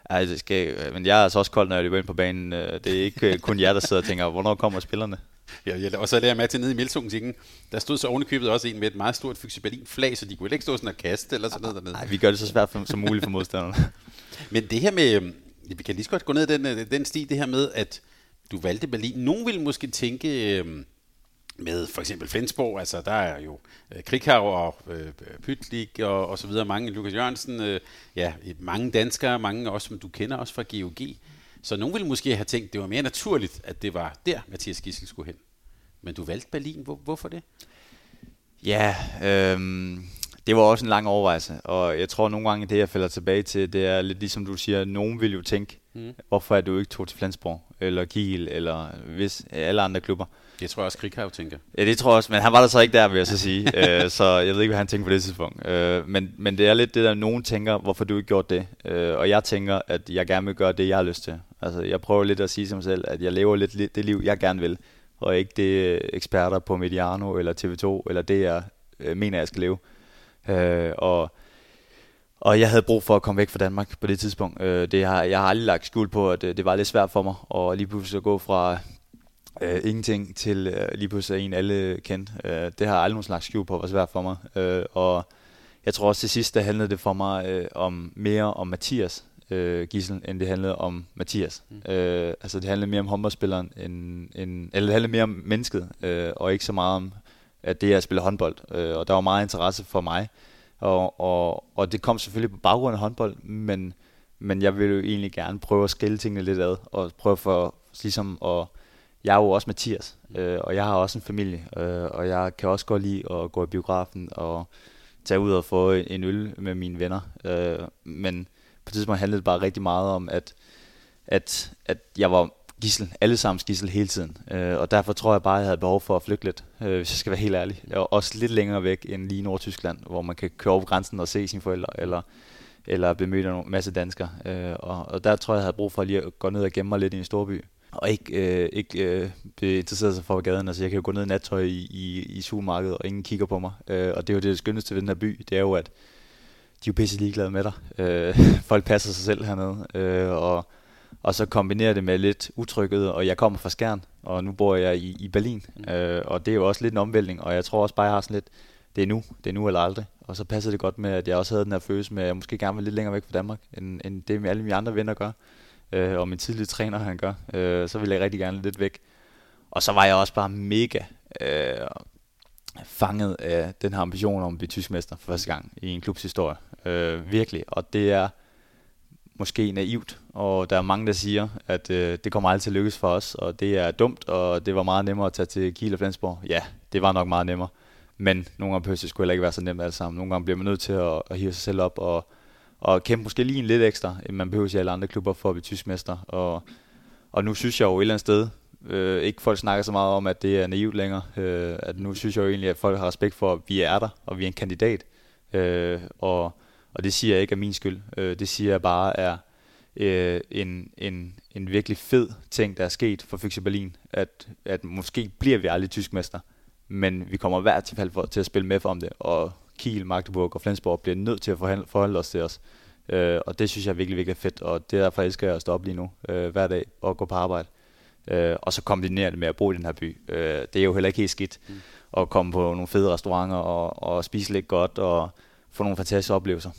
altså, skal, øh, men jeg er altså også kold, når jeg løber ind på banen. Øh, det er ikke øh, kun jer, der sidder og tænker, hvornår kommer spillerne? Ja, og så lader jeg med til nede i Melsungen, der stod så ovenikøbet også en med et meget stort Fyxi Berlin flag, så de kunne ikke stå sådan og kaste eller sådan noget dernede. Nej, vi gør det så svært for, som muligt for modstanderne. Men det her med, øhm, vi kan lige så godt gå ned i den, øh, den sti, det her med, at du valgte Berlin. Nogen vil måske tænke øh, med for eksempel Flensborg, altså der er jo øh, og øh, Pytlik og, og så videre, mange, Lukas Jørgensen, øh, ja, mange danskere, mange også, som du kender også fra GOG. Så nogen ville måske have tænkt, det var mere naturligt, at det var der, Mathias Gissel skulle hen. Men du valgte Berlin. Hvor, hvorfor det? Ja, øhm, det var også en lang overvejelse, og jeg tror nogle gange, det jeg falder tilbage til, det er lidt ligesom du siger, nogen vil jo tænke, mm. hvorfor er du ikke tog til Flensborg, eller Kiel, eller hvis, alle andre klubber. Det tror jeg også, Krighav tænker. Ja, det tror jeg også, men han var der så ikke der, vil jeg så sige. uh, så jeg ved ikke, hvad han tænker på det tidspunkt. Uh, men, men det er lidt det der, nogen tænker, hvorfor du ikke gjort det. Uh, og jeg tænker, at jeg gerne vil gøre det, jeg har lyst til. Altså, jeg prøver lidt at sige til mig selv, at jeg lever lidt det liv, jeg gerne vil. Og ikke det eksperter på Mediano eller TV2, eller det, jeg uh, mener, jeg skal leve. Uh, og og jeg havde brug for at komme væk fra Danmark på det tidspunkt. Øh, det har, jeg har aldrig lagt skjul på, at det var lidt svært for mig at lige pludselig at gå fra øh, ingenting til øh, lige pludselig en alle kendt. Øh, det har jeg aldrig nogen slags skjul på, var svært for mig. Øh, og jeg tror også til sidst, der handlede det for mig øh, om mere om Mathias øh, Gissel, end det handlede om Mathias. Mm. Øh, altså det handlede mere om håndboldspilleren, end, end, eller det handlede mere om mennesket, øh, og ikke så meget om, at det er at spille håndbold. Øh, og der var meget interesse for mig, og, og, og det kom selvfølgelig på baggrund af håndbold, men, men jeg ville jo egentlig gerne prøve at skille tingene lidt ad, og prøve for ligesom at jeg er jo også Mathias, øh, og jeg har også en familie, øh, og jeg kan også godt lide at gå i biografen og tage ud og få en øl med mine venner. Øh, men på et tidspunkt handlede det bare rigtig meget om, at, at, at jeg var gissel, alle sammen gissel hele tiden. Øh, og derfor tror jeg bare, at jeg havde behov for at flygte lidt, øh, hvis jeg skal være helt ærlig. Jeg var også lidt længere væk end lige Nordtyskland, hvor man kan køre over grænsen og se sine forældre, eller, eller blive mødt af en masse danskere. Øh, og, og der tror jeg, jeg havde brug for lige at gå ned og gemme mig lidt i en storby og ikke, øh, ikke øh, blive interesseret sig for gaden. Altså, jeg kan jo gå ned i nattøj i, i, i supermarkedet, og ingen kigger på mig. Øh, og det er jo det skønneste ved den her by, det er jo, at de er jo pisse ligeglade med dig. Øh, folk passer sig selv hernede, øh, og, og så kombinerer det med lidt utryghed, og jeg kommer fra Skjern, og nu bor jeg i, i Berlin, øh, og det er jo også lidt en omvæltning, og jeg tror også bare, jeg har sådan lidt, det er nu, det er nu eller aldrig. Og så passer det godt med, at jeg også havde den her følelse med, at jeg måske gerne vil lidt længere væk fra Danmark, end, end det alle mine andre venner gør øh, og min tidlige træner han gør, øh, så ville jeg rigtig gerne lidt væk. Og så var jeg også bare mega øh, fanget af den her ambition om at blive tysk mester for første gang i en klubs historie. Øh, virkelig. Og det er måske naivt, og der er mange, der siger, at øh, det kommer aldrig til at lykkes for os, og det er dumt, og det var meget nemmere at tage til Kiel og Flensborg. Ja, det var nok meget nemmere, men nogle gange behøver det skulle ikke være så nemt alt sammen. Nogle gange bliver man nødt til at, at hive sig selv op og og kæmpe måske lige en lidt ekstra, end man behøver i alle andre klubber for at blive tysk mester. Og, og nu synes jeg jo et eller andet sted, øh, ikke folk snakker så meget om, at det er naivt længere, øh, at nu synes jeg jo egentlig, at folk har respekt for, at vi er der, og vi er en kandidat. Øh, og, og det siger jeg ikke af min skyld. Øh, det siger jeg bare er øh, en, en, en virkelig fed ting, der er sket for Fyxe Berlin, at, at måske bliver vi aldrig tyskmester, men vi kommer hvert fald for, til at spille med for om det, og Kiel, Magdeburg og Flensborg bliver nødt til at forholde, forholde os til os. Øh, og det synes jeg er virkelig, virkelig fedt, og derfor elsker jeg at stå op lige nu øh, hver dag og gå på arbejde. Øh, og så kombinere det med at bo i den her by. Øh, det er jo heller ikke helt skidt mm. at komme på nogle fede restauranter og, og spise lidt godt og få nogle fantastiske oplevelser.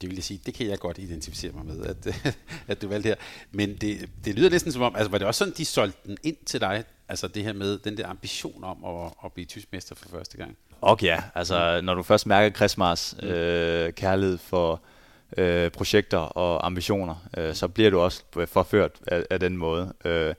Det vil jeg sige, det kan jeg godt identificere mig med, at, at du valgte her. Men det, det lyder næsten som om, altså var det også sådan, de solgte den ind til dig, altså det her med den der ambition om at, at blive tyskmester for første gang? Og ja, altså når du først mærker Christmas mm. øh, kærlighed for øh, projekter og ambitioner, øh, så bliver du også forført af, af den måde. Øh,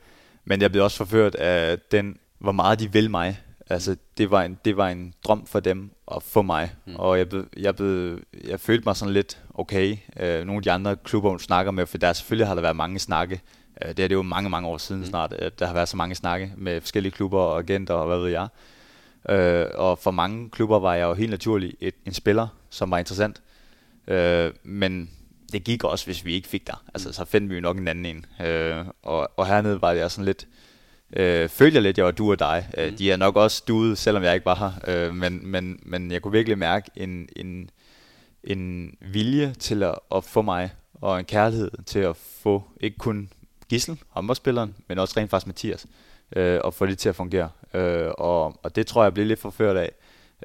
men jeg blev også forført af den, hvor meget de vil mig. Altså det var en, det var en drøm for dem og for mig. Mm. Og jeg, blev, jeg, blev, jeg følte mig sådan lidt okay. Øh, nogle af de andre klubber, du snakker med, for der selvfølgelig har der været mange snakke. Øh, det er det jo mange, mange år siden mm. snart, at der har været så mange snakke med forskellige klubber og agenter og hvad ved jeg. Øh, og for mange klubber var jeg jo helt naturligt et, en spiller, som var interessant. Øh, men det gik også, hvis vi ikke fik der. Altså, så fandt vi jo nok en anden en. Øh, og, og hernede var jeg sådan lidt... Øh, følte jeg lidt, jeg var du og dig. Øh, mm. De er nok også duet, selvom jeg ikke var her. Øh, men, men, men jeg kunne virkelig mærke en, en, en vilje til at, at få mig, og en kærlighed til at få ikke kun Gissel, håndboldspilleren, men også rent faktisk Mathias øh, og få det til at fungere. Øh, og, og det tror jeg bliver lidt forført af,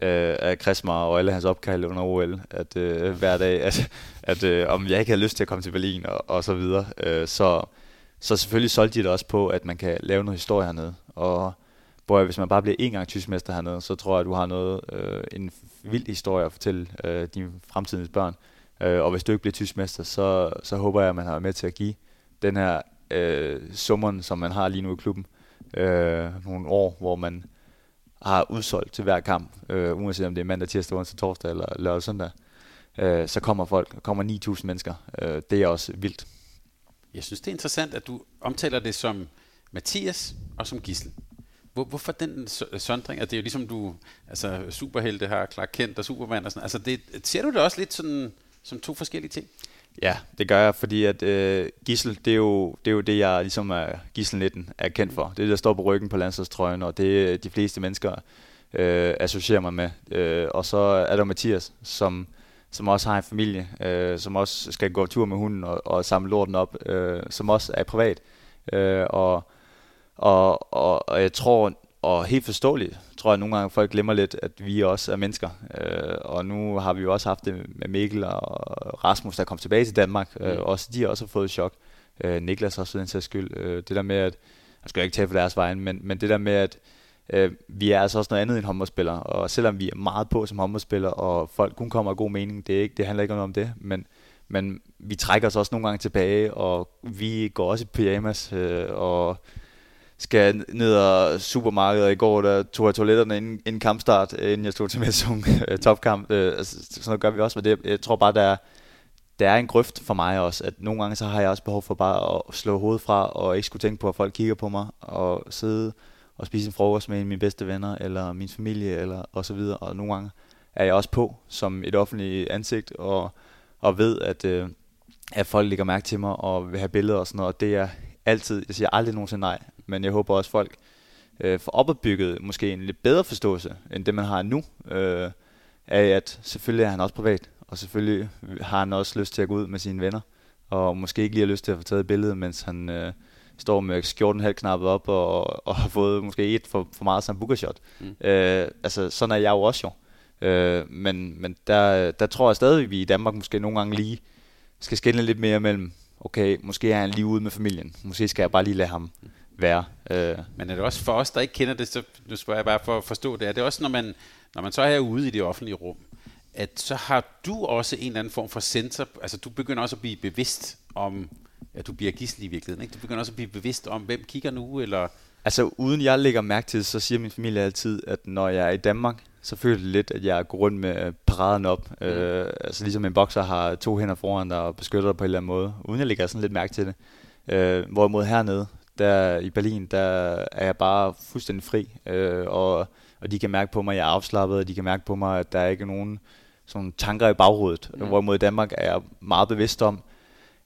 øh, af Krismar og alle hans opkald under OL, at øh, hver dag, at, at øh, om jeg ikke havde lyst til at komme til Berlin og, og så videre. Øh, så, så selvfølgelig solgte de det også på, at man kan lave noget historie hernede. Og hvor hvis man bare bliver en gang tyskmester hernede, så tror jeg, at du har noget, øh, en vild historie at fortælle øh, dine fremtidens børn. Øh, og hvis du ikke bliver tyskmester, så, så håber jeg, at man har med til at give den her øh, summen, som man har lige nu i klubben, øh, Øh, nogle år, hvor man har udsolgt til hver kamp, øh, uanset om det er mandag, tirsdag, onsdag, torsdag eller lørdag søndag, øh, så kommer folk, kommer 9.000 mennesker. Øh, det er også vildt. Jeg synes, det er interessant, at du omtaler det som Mathias og som Gissel. Hvor, hvorfor den sondring? Altså, det er jo ligesom du, altså superhelte har Clark Kent og Superman og sådan. Altså, det, ser du det også lidt sådan, som to forskellige ting? Ja, det gør jeg, fordi at øh, Gissel, det er, jo, det er jo det, jeg ligesom er Gissel 19 er kendt for. Det er det, der står på ryggen på landsholdstrøjen, og det øh, de fleste mennesker øh, associerer mig med. Øh, og så er der Mathias, som, som også har en familie, øh, som også skal gå tur med hunden og, og samle lorten op, øh, som også er privat. Øh, og, og, og, og jeg tror, og helt forståeligt, tror jeg nogle gange, folk glemmer lidt, at vi også er mennesker. Øh, og nu har vi jo også haft det med Mikkel og Rasmus, der kom tilbage til Danmark. Øh, mm. også, de har også fået et chok. Øh, Niklas også for den sags skyld. Øh, det der med, at, jeg skal ikke tage for deres vejen, men, men det der med, at øh, vi er altså også noget andet end håndboldspillere. Og selvom vi er meget på som håndboldspillere, og folk kun kommer af god mening, det, er ikke, det handler ikke om det, men, men vi trækker os også nogle gange tilbage, og vi går også i pyjamas, øh, og skal ned og supermarkedet, og i går der tog jeg toiletterne inden, inden kampstart, øh, inden jeg stod til med øh, topkamp. Øh, altså, sådan noget gør vi også, med det, jeg tror bare, der er, der er en grøft for mig også, at nogle gange så har jeg også behov for bare at slå hovedet fra, og ikke skulle tænke på, at folk kigger på mig, og sidde og spise en frokost med en af mine bedste venner, eller min familie, eller og så videre. Og nogle gange er jeg også på som et offentligt ansigt, og, og ved, at, øh, at folk lægger mærke til mig, og vil have billeder og sådan noget, og det er altid, jeg siger aldrig nogensinde nej, men jeg håber også, folk øh, får opbygget måske en lidt bedre forståelse, end det man har nu, øh, af at selvfølgelig er han også privat, og selvfølgelig har han også lyst til at gå ud med sine venner, og måske ikke lige har lyst til at få taget et billede, mens han øh, står med skjorten helt knappet op, og, og har fået måske et for, for meget sambuca-shot. Mm. Øh, altså, sådan er jeg jo også jo. Øh, men men der, der tror jeg stadig, at vi i Danmark måske nogle gange lige skal skille lidt mere mellem, okay, måske er han lige ude med familien, måske skal jeg bare lige lade ham være. Øh. Men er det også for os, der ikke kender det, så nu spørger jeg bare for at forstå det, er det også, når man, når man så er ude i det offentlige rum, at så har du også en eller anden form for sensor, altså du begynder også at blive bevidst om, at du bliver gissel i virkeligheden, ikke? Du begynder også at blive bevidst om, hvem kigger nu, eller... Altså uden jeg lægger mærke til det, så siger min familie altid, at når jeg er i Danmark, så føler det lidt, at jeg går rundt med paraden op. Mm. Øh, altså ligesom en bokser har to hænder foran dig og beskytter dig på en eller anden måde, uden jeg lægger sådan lidt mærke til det. Øh, hvorimod hernede, der i Berlin, der er jeg bare fuldstændig fri, øh, og, og de kan mærke på mig, at jeg er afslappet, og de kan mærke på mig, at der er ikke nogen sådan tanker i baghovedet. Mm. Hvorimod i Danmark er jeg meget bevidst om,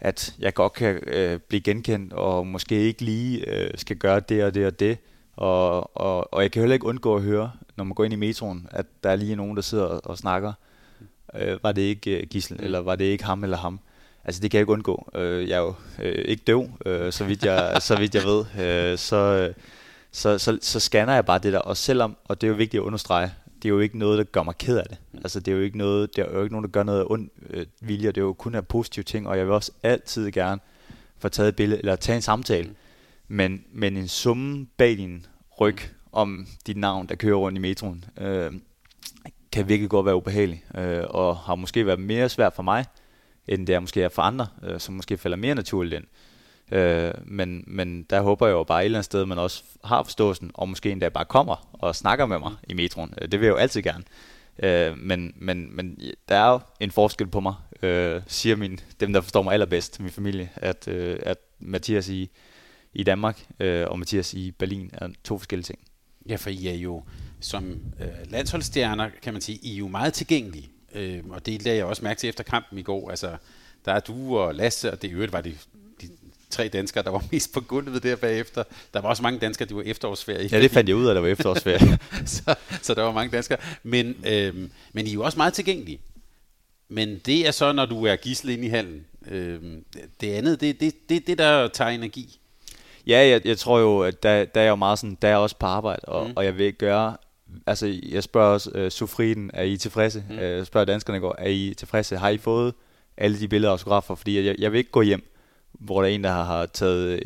at jeg godt kan øh, blive genkendt, og måske ikke lige øh, skal gøre det og det og det. Og, og, og jeg kan heller ikke undgå at høre, når man går ind i metroen, at der er lige nogen, der sidder og, og snakker. Øh, var det ikke uh, Gissel, eller var det ikke ham eller ham? Altså det kan jeg ikke undgå. Øh, jeg er jo øh, ikke døv, øh, så, vidt jeg, så vidt jeg ved. Øh, så, så, så, så scanner jeg bare det der. Og selvom, og det er jo vigtigt at understrege, det er jo ikke noget, der gør mig ked af det. Altså det er jo ikke noget, det er jo ikke nogen, der gør noget ondt øh, vilje. Det er jo kun af positive ting, og jeg vil også altid gerne få taget et billede, eller tage en samtale. Men, men en summe bag din ryg om dit navn, der kører rundt i metroen, øh, kan virkelig godt være ubehagelig, øh, og har måske været mere svært for mig, end det er måske er for andre, øh, som måske falder mere naturligt ind. Øh, men, men der håber jeg jo bare et eller andet sted, man også har forståelsen, og måske endda bare kommer og snakker med mig i metroen. Øh, det vil jeg jo altid gerne. Øh, men, men, men der er jo en forskel på mig, øh, siger min, dem, der forstår mig allerbedst, min familie, at, øh, at Mathias i, i Danmark øh, og Mathias i Berlin er to forskellige ting. Ja, for I er jo som øh, landsholdsstjerner, kan man sige, I er jo meget tilgængelige. Øh, og det lagde jeg også mærke til efter kampen i går. Altså, der er du og Lasse, og det i øvrigt var det tre danskere, der var mest på gulvet der bagefter. Der var også mange danskere, der var efterårsferie. Ja, det fandt jeg ud af, der var efterårsferie. så, så der var mange danskere. Men, øh, men I er jo også meget tilgængelige. Men det er så, når du er gislet ind i hallen. Øh, det andet, det er det, det, det, der tager energi. Ja, jeg, jeg tror jo, at der, der er jo meget sådan, der er også på arbejde, og, mm. og jeg vil gøre, altså jeg spørger også uh, Sofriden, er I tilfredse? Mm. Uh, jeg spørger danskerne går, er I tilfredse? Har I fået alle de billeder og autografer? Fordi jeg, jeg vil ikke gå hjem, hvor der er en, der har, taget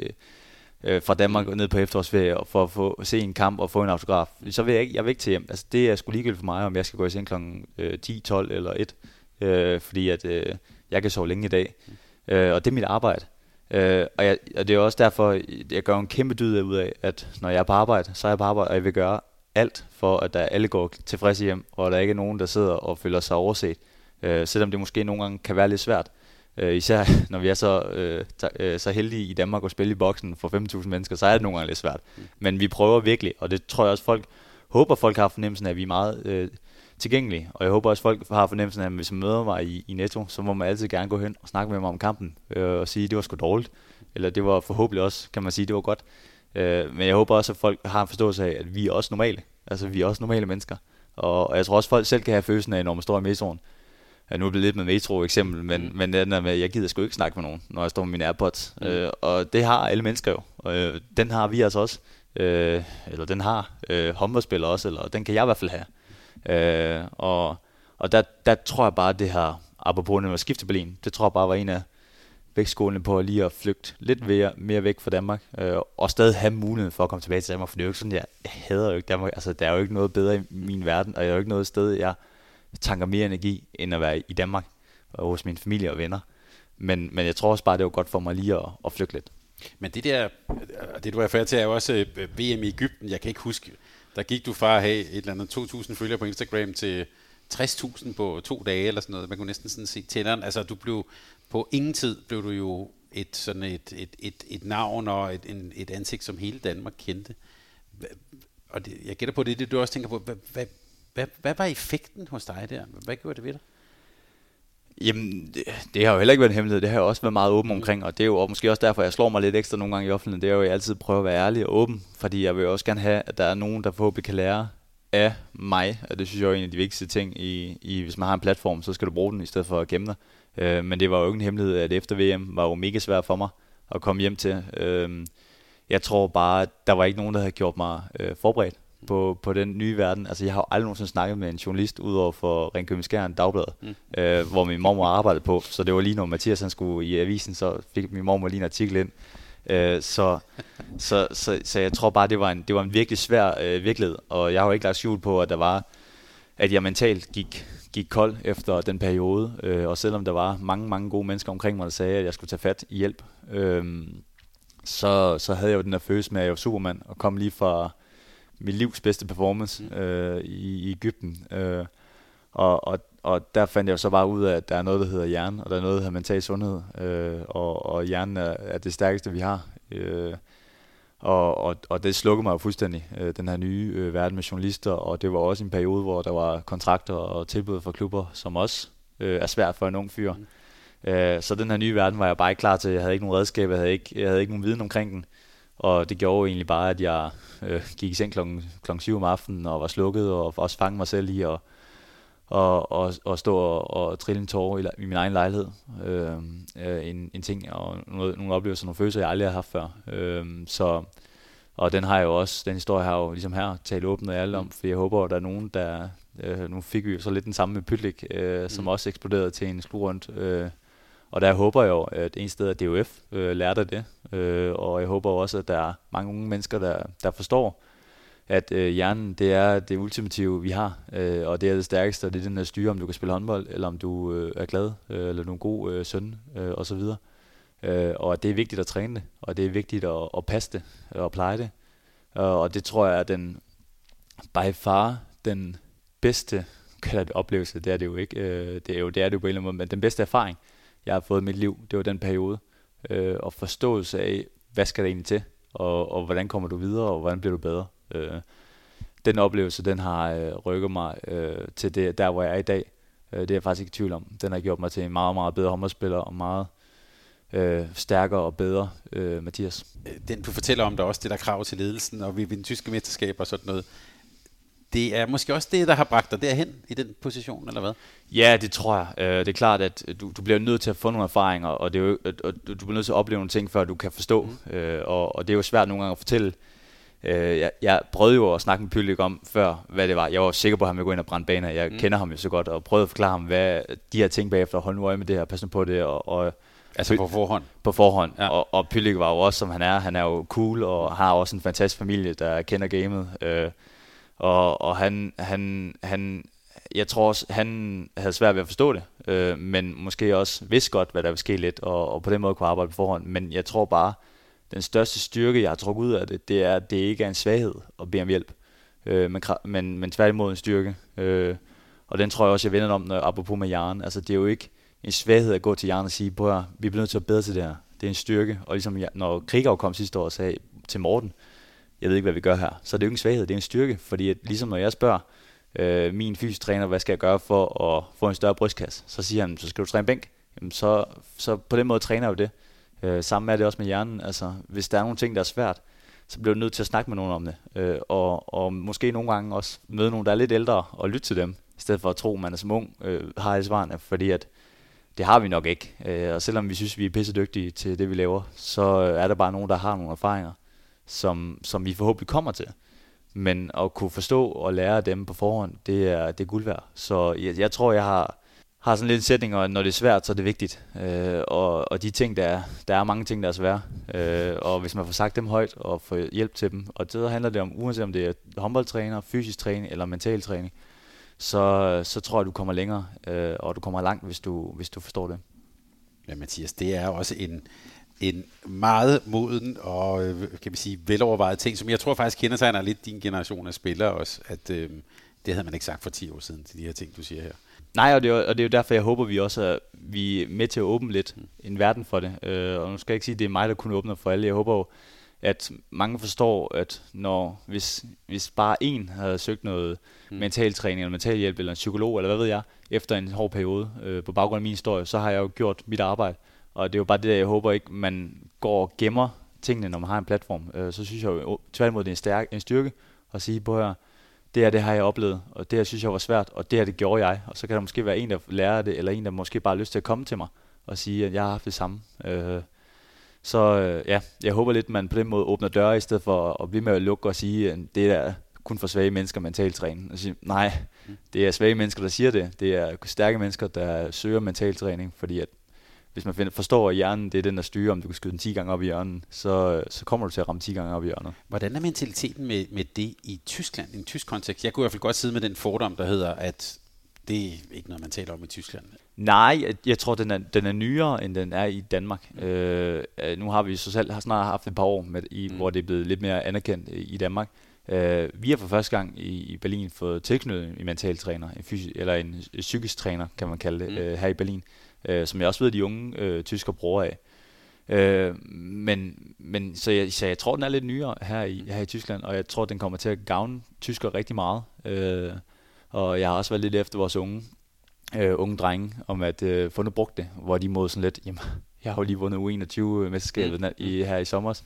øh, fra Danmark ned på efterårsferie for at få se en kamp og få en autograf. Så vil jeg ikke, jeg vil ikke til hjem. Altså, det er sgu ligegyldigt for mig, om jeg skal gå i seng kl. Øh, 10, 12 eller 1. Øh, fordi at øh, jeg kan sove længe i dag. Mm. Øh, og det er mit arbejde. Øh, og, jeg, og det er også derfor, jeg gør en kæmpe dyd ud af, at når jeg er på arbejde, så er jeg på arbejde, og jeg vil gøre alt for, at der alle går tilfredse hjem, og der ikke er nogen, der sidder og føler sig overset. Øh, selvom det måske nogle gange kan være lidt svært. Øh, især når vi er så, øh, øh, så heldige i Danmark at spille i boksen for 5.000 mennesker, så er det nogle gange lidt svært. Men vi prøver virkelig, og det tror jeg også folk, håber folk har fornemmelsen af, at vi er meget øh, tilgængelige. Og jeg håber også folk har fornemmelsen af, at hvis man møder mig i, i Netto, så må man altid gerne gå hen og snakke med mig om kampen, øh, og sige, at det var sgu dårligt. Eller det var forhåbentlig også, kan man sige, det var godt. Øh, men jeg håber også, at folk har en forståelse af, at vi er også normale. Altså, vi er også normale mennesker. Og, og jeg tror også, at folk selv kan have følelsen af, når man står i metroen, Ja, nu er det lidt med metro eksempel, men, mm. men den er med, jeg gider sgu ikke snakke med nogen, når jeg står med mine AirPods. Mm. Øh, og det har alle mennesker jo. Øh, den har vi altså også. Øh, eller den har øh, håndboldspillere også, eller den kan jeg i hvert fald have. Øh, og og der, der tror jeg bare, at det her, apropos med skiftebelin, det tror jeg bare var en af vægtskålene på lige at flygte lidt mere, mere væk fra Danmark, øh, og stadig have muligheden for at komme tilbage til Danmark, for det er jo ikke sådan, jeg, jeg hader jo ikke Danmark, altså der er jo ikke noget bedre i min verden, og jeg er jo ikke noget sted, jeg tanker mere energi, end at være i Danmark og hos min familie og venner. Men, men jeg tror også bare, det var godt for mig lige at, at flygte lidt. Men det der, det du refererer færdig til, er jo også øh, VM i Ægypten. Jeg kan ikke huske, der gik du fra at have et eller andet 2.000 følgere på Instagram til 60.000 på to dage eller sådan noget. Man kunne næsten sådan se tænderen. Altså du blev, på ingen tid blev du jo et, sådan et, et, et, et navn og et, en, et ansigt, som hele Danmark kendte. Og det, jeg gætter på det, det du også tænker på. Hvad, hvad, hvad, hvad var effekten hos dig der? Hvad gjorde det ved dig? Jamen, det, det har jo heller ikke været en hemmelighed. Det har jeg også været meget åben mm. omkring, og det er jo og måske også derfor, jeg slår mig lidt ekstra nogle gange i offentligheden. Det er jo, at jeg altid prøver at være ærlig og åben, fordi jeg vil også gerne have, at der er nogen, der forhåbentlig kan lære af mig, og det synes jeg er en af de vigtigste ting, i, i, hvis man har en platform, så skal du bruge den i stedet for at gemme dig. Øh, men det var jo ikke en hemmelighed, at efter VM var jo mega svært for mig at komme hjem til. Øh, jeg tror bare, at der var ikke nogen, der havde gjort mig øh, forberedt på, på den nye verden. Altså, jeg har jo aldrig nogensinde snakket med en journalist, udover for Ringkøbing Skjern Dagblad, mm. øh, hvor min mormor arbejdede på. Så det var lige når Mathias han skulle i avisen, så fik min mormor lige en artikel ind. Øh, så, så, så, så, jeg tror bare, det var en, det var en virkelig svær øh, virkelighed. Og jeg har jo ikke lagt skjul på, at der var, at jeg mentalt gik, gik kold efter den periode. Øh, og selvom der var mange, mange gode mennesker omkring mig, der sagde, at jeg skulle tage fat i hjælp, øh, så, så havde jeg jo den der følelse med, at jeg var supermand, og kom lige fra mit livs bedste performance mm. øh, i, i Ægypten. Øh, og, og, og der fandt jeg jo så bare ud af, at der er noget, der hedder hjerne, og der er noget, der hedder mental sundhed, øh, og, og hjernen er, er det stærkeste, vi har. Øh, og, og, og det slukkede mig jo fuldstændig, øh, den her nye øh, verden med journalister, og det var også en periode, hvor der var kontrakter og tilbud fra klubber, som også øh, er svært for en ung fyr. Mm. Øh, så den her nye verden var jeg bare ikke klar til. Jeg havde ikke nogen redskaber, jeg havde ikke, jeg havde ikke nogen viden omkring den. Og det gjorde egentlig bare, at jeg øh, gik i seng klokken, klokken 7 om aftenen og var slukket, og også fange mig selv i at og, og, og stå og, og trille en tårer i, i min egen lejlighed. Øh, øh, en, en ting og noget, nogle oplevelser, nogle følelser, jeg aldrig har haft før. Øh, så, og den har jeg jo også, den historie har jeg jo ligesom her talt åbent med alle om, for jeg håber, at der er nogen, der, øh, nu fik vi så lidt den samme med Pytlik, øh, som mm. også eksploderede til en rundt. Øh, og der håber jeg jo, at en sted af DOF øh, lærte det, øh, og jeg håber også, at der er mange unge mennesker, der, der forstår, at øh, hjernen det er det ultimative, vi har, øh, og det er det stærkeste, og det er den der styre, om du kan spille håndbold, eller om du øh, er glad, øh, eller du er en god øh, søn, øh, og så videre. Øh, og at det er vigtigt at træne det, og det er vigtigt at, at passe det, og pleje det. Og, og det tror jeg er den, by far, den bedste kalder det oplevelse, det er det jo ikke, øh, det er jo det er det jo på en eller anden måde, men den bedste erfaring, jeg har fået i mit liv, det var den periode. Øh, og forståelse af, hvad skal der egentlig til, og, og hvordan kommer du videre, og hvordan bliver du bedre. Øh, den oplevelse, den har øh, rykket mig øh, til det, der, hvor jeg er i dag. Øh, det er jeg faktisk ikke i tvivl om. Den har gjort mig til en meget, meget bedre håndboldspiller, og meget øh, stærkere og bedre øh, Mathias. Den, du fortæller om, der også det der krav til ledelsen, og vi vinder tyske mesterskab og sådan noget det er måske også det, der har bragt dig derhen i den position, eller hvad? Ja, det tror jeg. Øh, det er klart, at du, du bliver nødt til at få nogle erfaringer, og, det er jo, og du bliver nødt til at opleve nogle ting, før du kan forstå. Mm. Øh, og, og det er jo svært nogle gange at fortælle. Øh, jeg, jeg prøvede jo at snakke med Pylik om før, hvad det var. Jeg var sikker på, at han ville gå ind og brænde baner. Jeg mm. kender ham jo så godt, og prøvede at forklare ham, hvad de her ting bagefter. Hold nu øje med det her, pas nu på det. Og, og Altså på forhånd? På forhånd. Ja. Og, og Pylik var jo også, som han er. Han er jo cool, og har også en fantastisk familie, der kender gamet. Øh, og, og han, han, han, jeg tror også, han havde svært ved at forstå det, øh, men måske også vidste godt, hvad der ville ske lidt, og, og på den måde kunne arbejde på forhånd. Men jeg tror bare, den største styrke, jeg har trukket ud af det, det er, at det ikke er en svaghed at bede om hjælp, øh, men, men, men tværtimod en styrke. Øh, og den tror jeg også, jeg vender om, når, apropos med Jaren. Altså, det er jo ikke en svaghed at gå til Jaren og sige, at vi bliver nødt til at bedre til det her. Det er en styrke. Og ligesom når Krigau kom sidste år og sagde til Morten, jeg ved ikke, hvad vi gør her. Så det er jo ikke en svaghed, det er en styrke, fordi at, ligesom når jeg spørger øh, min fysisk træner, hvad skal jeg gøre for at få en større brystkasse, så siger han, så skal du træne bænk. Jamen, så, så på den måde træner jeg jo det. Øh, sammen er det også med hjernen. Altså, hvis der er nogle ting, der er svært, så bliver du nødt til at snakke med nogen om det. Øh, og, og måske nogle gange også møde nogen, der er lidt ældre, og lytte til dem, i stedet for at tro, at man er som ung, øh, har alle svarene, fordi at det har vi nok ikke. Øh, og selvom vi synes, vi er pisse dygtige til det, vi laver, så øh, er der bare nogen, der har nogle erfaringer som, som vi forhåbentlig kommer til. Men at kunne forstå og lære dem på forhånd, det er, det er guld værd. Så jeg, jeg tror, jeg har, har sådan lidt en sætning, og når det er svært, så er det vigtigt. Øh, og, og de ting, der er, der er mange ting, der er svære. Øh, og hvis man får sagt dem højt og får hjælp til dem, og det handler det om, uanset om det er håndboldtræner, fysisk træning eller mental træning, så, så tror jeg, du kommer længere, øh, og du kommer langt, hvis du, hvis du forstår det. Ja, Mathias, det er også en, en meget moden og øh, kan vi sige, velovervejet ting, som jeg tror faktisk kender sig lidt din generation af spillere også, at øh, det havde man ikke sagt for 10 år siden til de her ting, du siger her. Nej, og det, er, og det er jo derfor, jeg håber, vi også er, vi er med til at åbne lidt en verden for det. Øh, og nu skal jeg ikke sige, at det er mig, der kun åbner for alle. Jeg håber jo, at mange forstår, at når, hvis, hvis bare en havde søgt noget mm. mental træning, eller mental hjælp, eller en psykolog, eller hvad ved jeg, efter en hård periode, øh, på baggrund af min historie, så har jeg jo gjort mit arbejde. Og det er jo bare det, jeg håber ikke, man går og gemmer tingene, når man har en platform. Øh, så synes jeg jo tværtimod, det er en, stærk, en styrke at sige, på her, det her, det har jeg oplevet, og det her synes jeg var svært, og det her, det gjorde jeg. Og så kan der måske være en, der lærer det, eller en, der måske bare har lyst til at komme til mig og sige, at jeg har haft det samme. Øh, så øh, ja, jeg håber lidt, at man på den måde åbner døre, i stedet for at blive med at lukke og sige, at det er kun for svage mennesker mentalt træning. Sige, nej, det er svage mennesker, der siger det. Det er stærke mennesker, der søger mental træning, fordi at hvis man finder, forstår, at hjernen det er den, der styrer, om du kan skyde den 10 gange op i hjørnet, så, så kommer du til at ramme 10 gange op i hjørnet. Hvordan er mentaliteten med, med det i Tyskland, i en tysk kontekst? Jeg kunne i hvert fald godt sidde med den fordom, der hedder, at det er ikke noget, man taler om i Tyskland. Nej, jeg, tror, den er, den er nyere, end den er i Danmark. Mm. Øh, nu har vi så selv har snart haft et par år, med, i, mm. hvor det er blevet lidt mere anerkendt i Danmark. Øh, vi har for første gang i, i Berlin fået tilknyttet en mental træner, en fysisk, eller en, en psykisk træner, kan man kalde det, mm. øh, her i Berlin øh, som jeg også ved, de unge øh, tysker bruger af. Øh, men, men så, jeg, så jeg tror, den er lidt nyere her i, her i Tyskland, og jeg tror, den kommer til at gavne tysker rigtig meget. Øh, og jeg har også været lidt efter vores unge, øh, unge drenge, om at øh, få noget brugt det, hvor de mod sådan lidt, jamen, jeg har jo lige vundet U21-mesterskabet mm. i, her i sommer.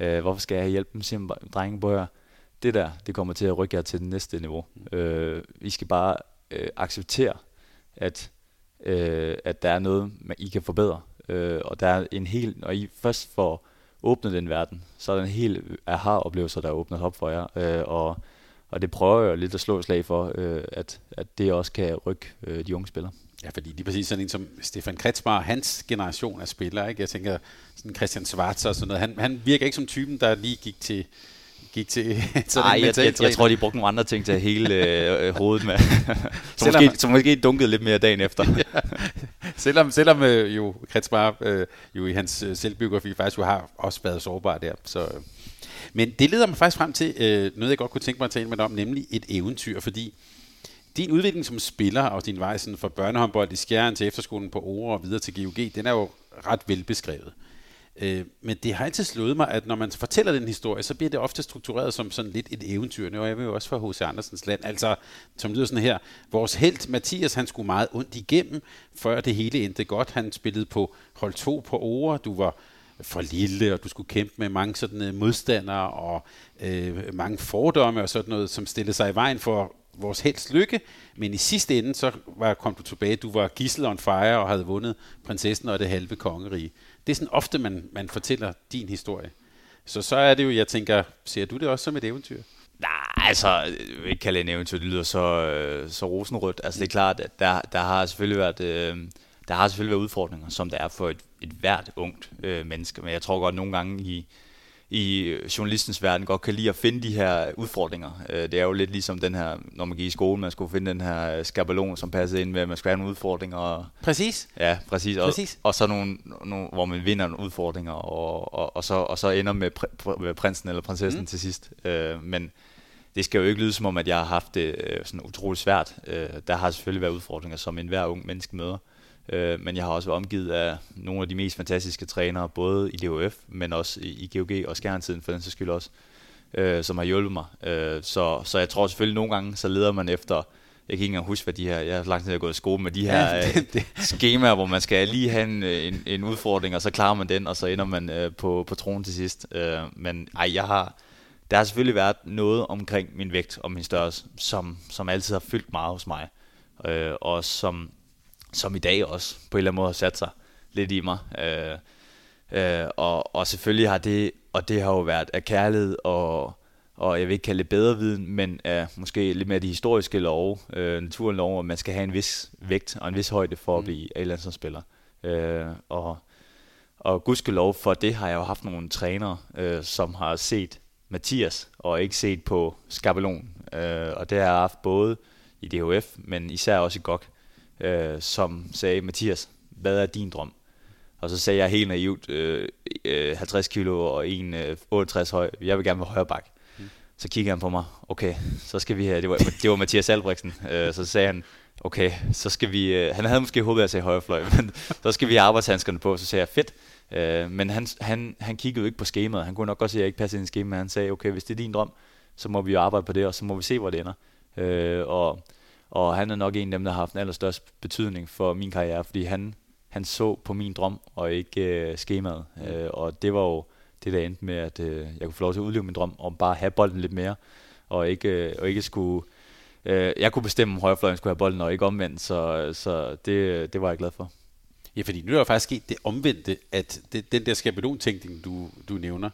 Øh, hvorfor skal jeg have hjælp dem, siger drenge, på det der, det kommer til at rykke jer til det næste niveau. Mm. Øh, I skal bare øh, acceptere, at øh, at der er noget, man, I kan forbedre. Øh, og der er en hel, når I først får åbnet den verden, så er der en hel aha-oplevelse, der er åbnet op for jer. Øh, og, og det prøver jeg lidt at slå et slag for, øh, at, at det også kan rykke øh, de unge spillere. Ja, fordi lige præcis sådan en som Stefan Kretzmar, hans generation af spillere, ikke? jeg tænker sådan Christian Schwarz og sådan noget, han, han virker ikke som typen, der lige gik til, gik til sådan Ej, jeg, jeg, jeg tror, de brugte nogle andre ting til at hele øh, hovedet med. som, måske, som måske dunkede lidt mere dagen efter. ja. Selvom, selvom øh, jo Kretsmar øh, jo i hans øh, selvbiografi faktisk jo har også været sårbar der. Så, øh. Men det leder mig faktisk frem til øh, noget, jeg godt kunne tænke mig at tale med dig om, nemlig et eventyr, fordi din udvikling som spiller og din vej sådan fra børnehåndbold i Skjern til efterskolen på Ore og videre til GOG, den er jo ret velbeskrevet. Øh, Øh, men det har altid slået mig, at når man fortæller den historie, så bliver det ofte struktureret som sådan lidt et eventyr. Og jeg jo også fra H.C. Andersens land. Altså, som lyder sådan her. Vores held, Mathias, han skulle meget ondt igennem, før det hele endte godt. Han spillede på hold 2 på Ore. Du var for lille, og du skulle kæmpe med mange sådan øh, modstandere og øh, mange fordomme og sådan noget, som stillede sig i vejen for vores helst lykke, men i sidste ende, så var, kom du tilbage, du var gissel on fire og havde vundet prinsessen og det halve kongerige. Det er sådan ofte, man, man fortæller din historie. Så så er det jo, jeg tænker, ser du det også som et eventyr? Nej, altså, jeg vil ikke kalde det en eventyr, det lyder så, øh, så rosenrødt. Altså, det er klart, at der, der har selvfølgelig været... Øh, der har selvfølgelig været udfordringer, som der er for et, et hvert ungt øh, menneske. Men jeg tror godt nogle gange i, i journalistens verden godt kan lide at finde de her udfordringer. Øh, det er jo lidt ligesom den her, når man gik i skole, man skulle finde den her skabelon, som passede ind med, at man skulle have nogle udfordringer. Og, præcis. Ja, præcis. Og, præcis. og så nogle, nogle, hvor man vinder nogle udfordringer, og, og, og, så, og så ender med, pr- med prinsen eller prinsessen mm. til sidst. Øh, men det skal jo ikke lyde som om, at jeg har haft det øh, sådan utroligt svært. Øh, der har selvfølgelig været udfordringer, som enhver ung menneske møder. Øh, men jeg har også været omgivet af nogle af de mest fantastiske trænere, både i DHF, men også i, GOG og Skærntiden for den sags skyld også, øh, som har hjulpet mig. Øh, så, så jeg tror selvfølgelig nogle gange, så leder man efter, jeg kan ikke engang huske, hvad de her, jeg har langt tid gået i skole med de her ja, det, det. Øh, skemaer, hvor man skal lige have en, en, en udfordring, og så klarer man den, og så ender man øh, på, på tronen til sidst. Øh, men ej, jeg har, der har selvfølgelig været noget omkring min vægt og min størrelse, som, som altid har fyldt meget hos mig. Øh, og som, som i dag også på en eller anden måde har sat sig lidt i mig. Øh, øh, og, og selvfølgelig har det, og det har jo været af kærlighed og, og jeg vil ikke kalde det bedre viden, men af måske lidt mere de historiske love, øh, naturen lov, at man skal have en vis vægt og en vis højde for at mm. blive mm. som spiller. Øh, og, og gudskelov for det har jeg jo haft nogle trænere, øh, som har set Mathias og ikke set på skabelon. Øh, og det har jeg haft både i DHF, men især også i GOG øh, som sagde, Mathias, hvad er din drøm? Og så sagde jeg helt naivt, øh, øh, 50 kilo og 1, øh, høj, jeg vil gerne være højre bak. Mm. Så kiggede han på mig, okay, så skal vi have, det var, det var Mathias Albrechtsen, øh, så sagde han, okay, så skal vi, øh, han havde måske håbet at se højre fløj, men så skal vi have arbejdshandskerne på, så sagde jeg, fedt. Øh, men han, han, han kiggede jo ikke på skemaet, han kunne nok godt se, at jeg ikke passede ind i skemaet, han sagde, okay, hvis det er din drøm, så må vi jo arbejde på det, og så må vi se, hvor det ender. Øh, og og han er nok en af dem, der har haft den allerstørste betydning for min karriere, fordi han, han så på min drøm, og ikke øh, skemaet. Mm. Øh, og det var jo det, der endte med, at øh, jeg kunne få lov til at udleve min drøm, om bare at have bolden lidt mere, og ikke, øh, og ikke skulle... Øh, jeg kunne bestemme, om højrefløjen skulle have bolden, og ikke omvendt, så, så det, det var jeg glad for. Ja, fordi nu er der faktisk sket det omvendte, at det, den der skabelon-tænkning, du, du nævner,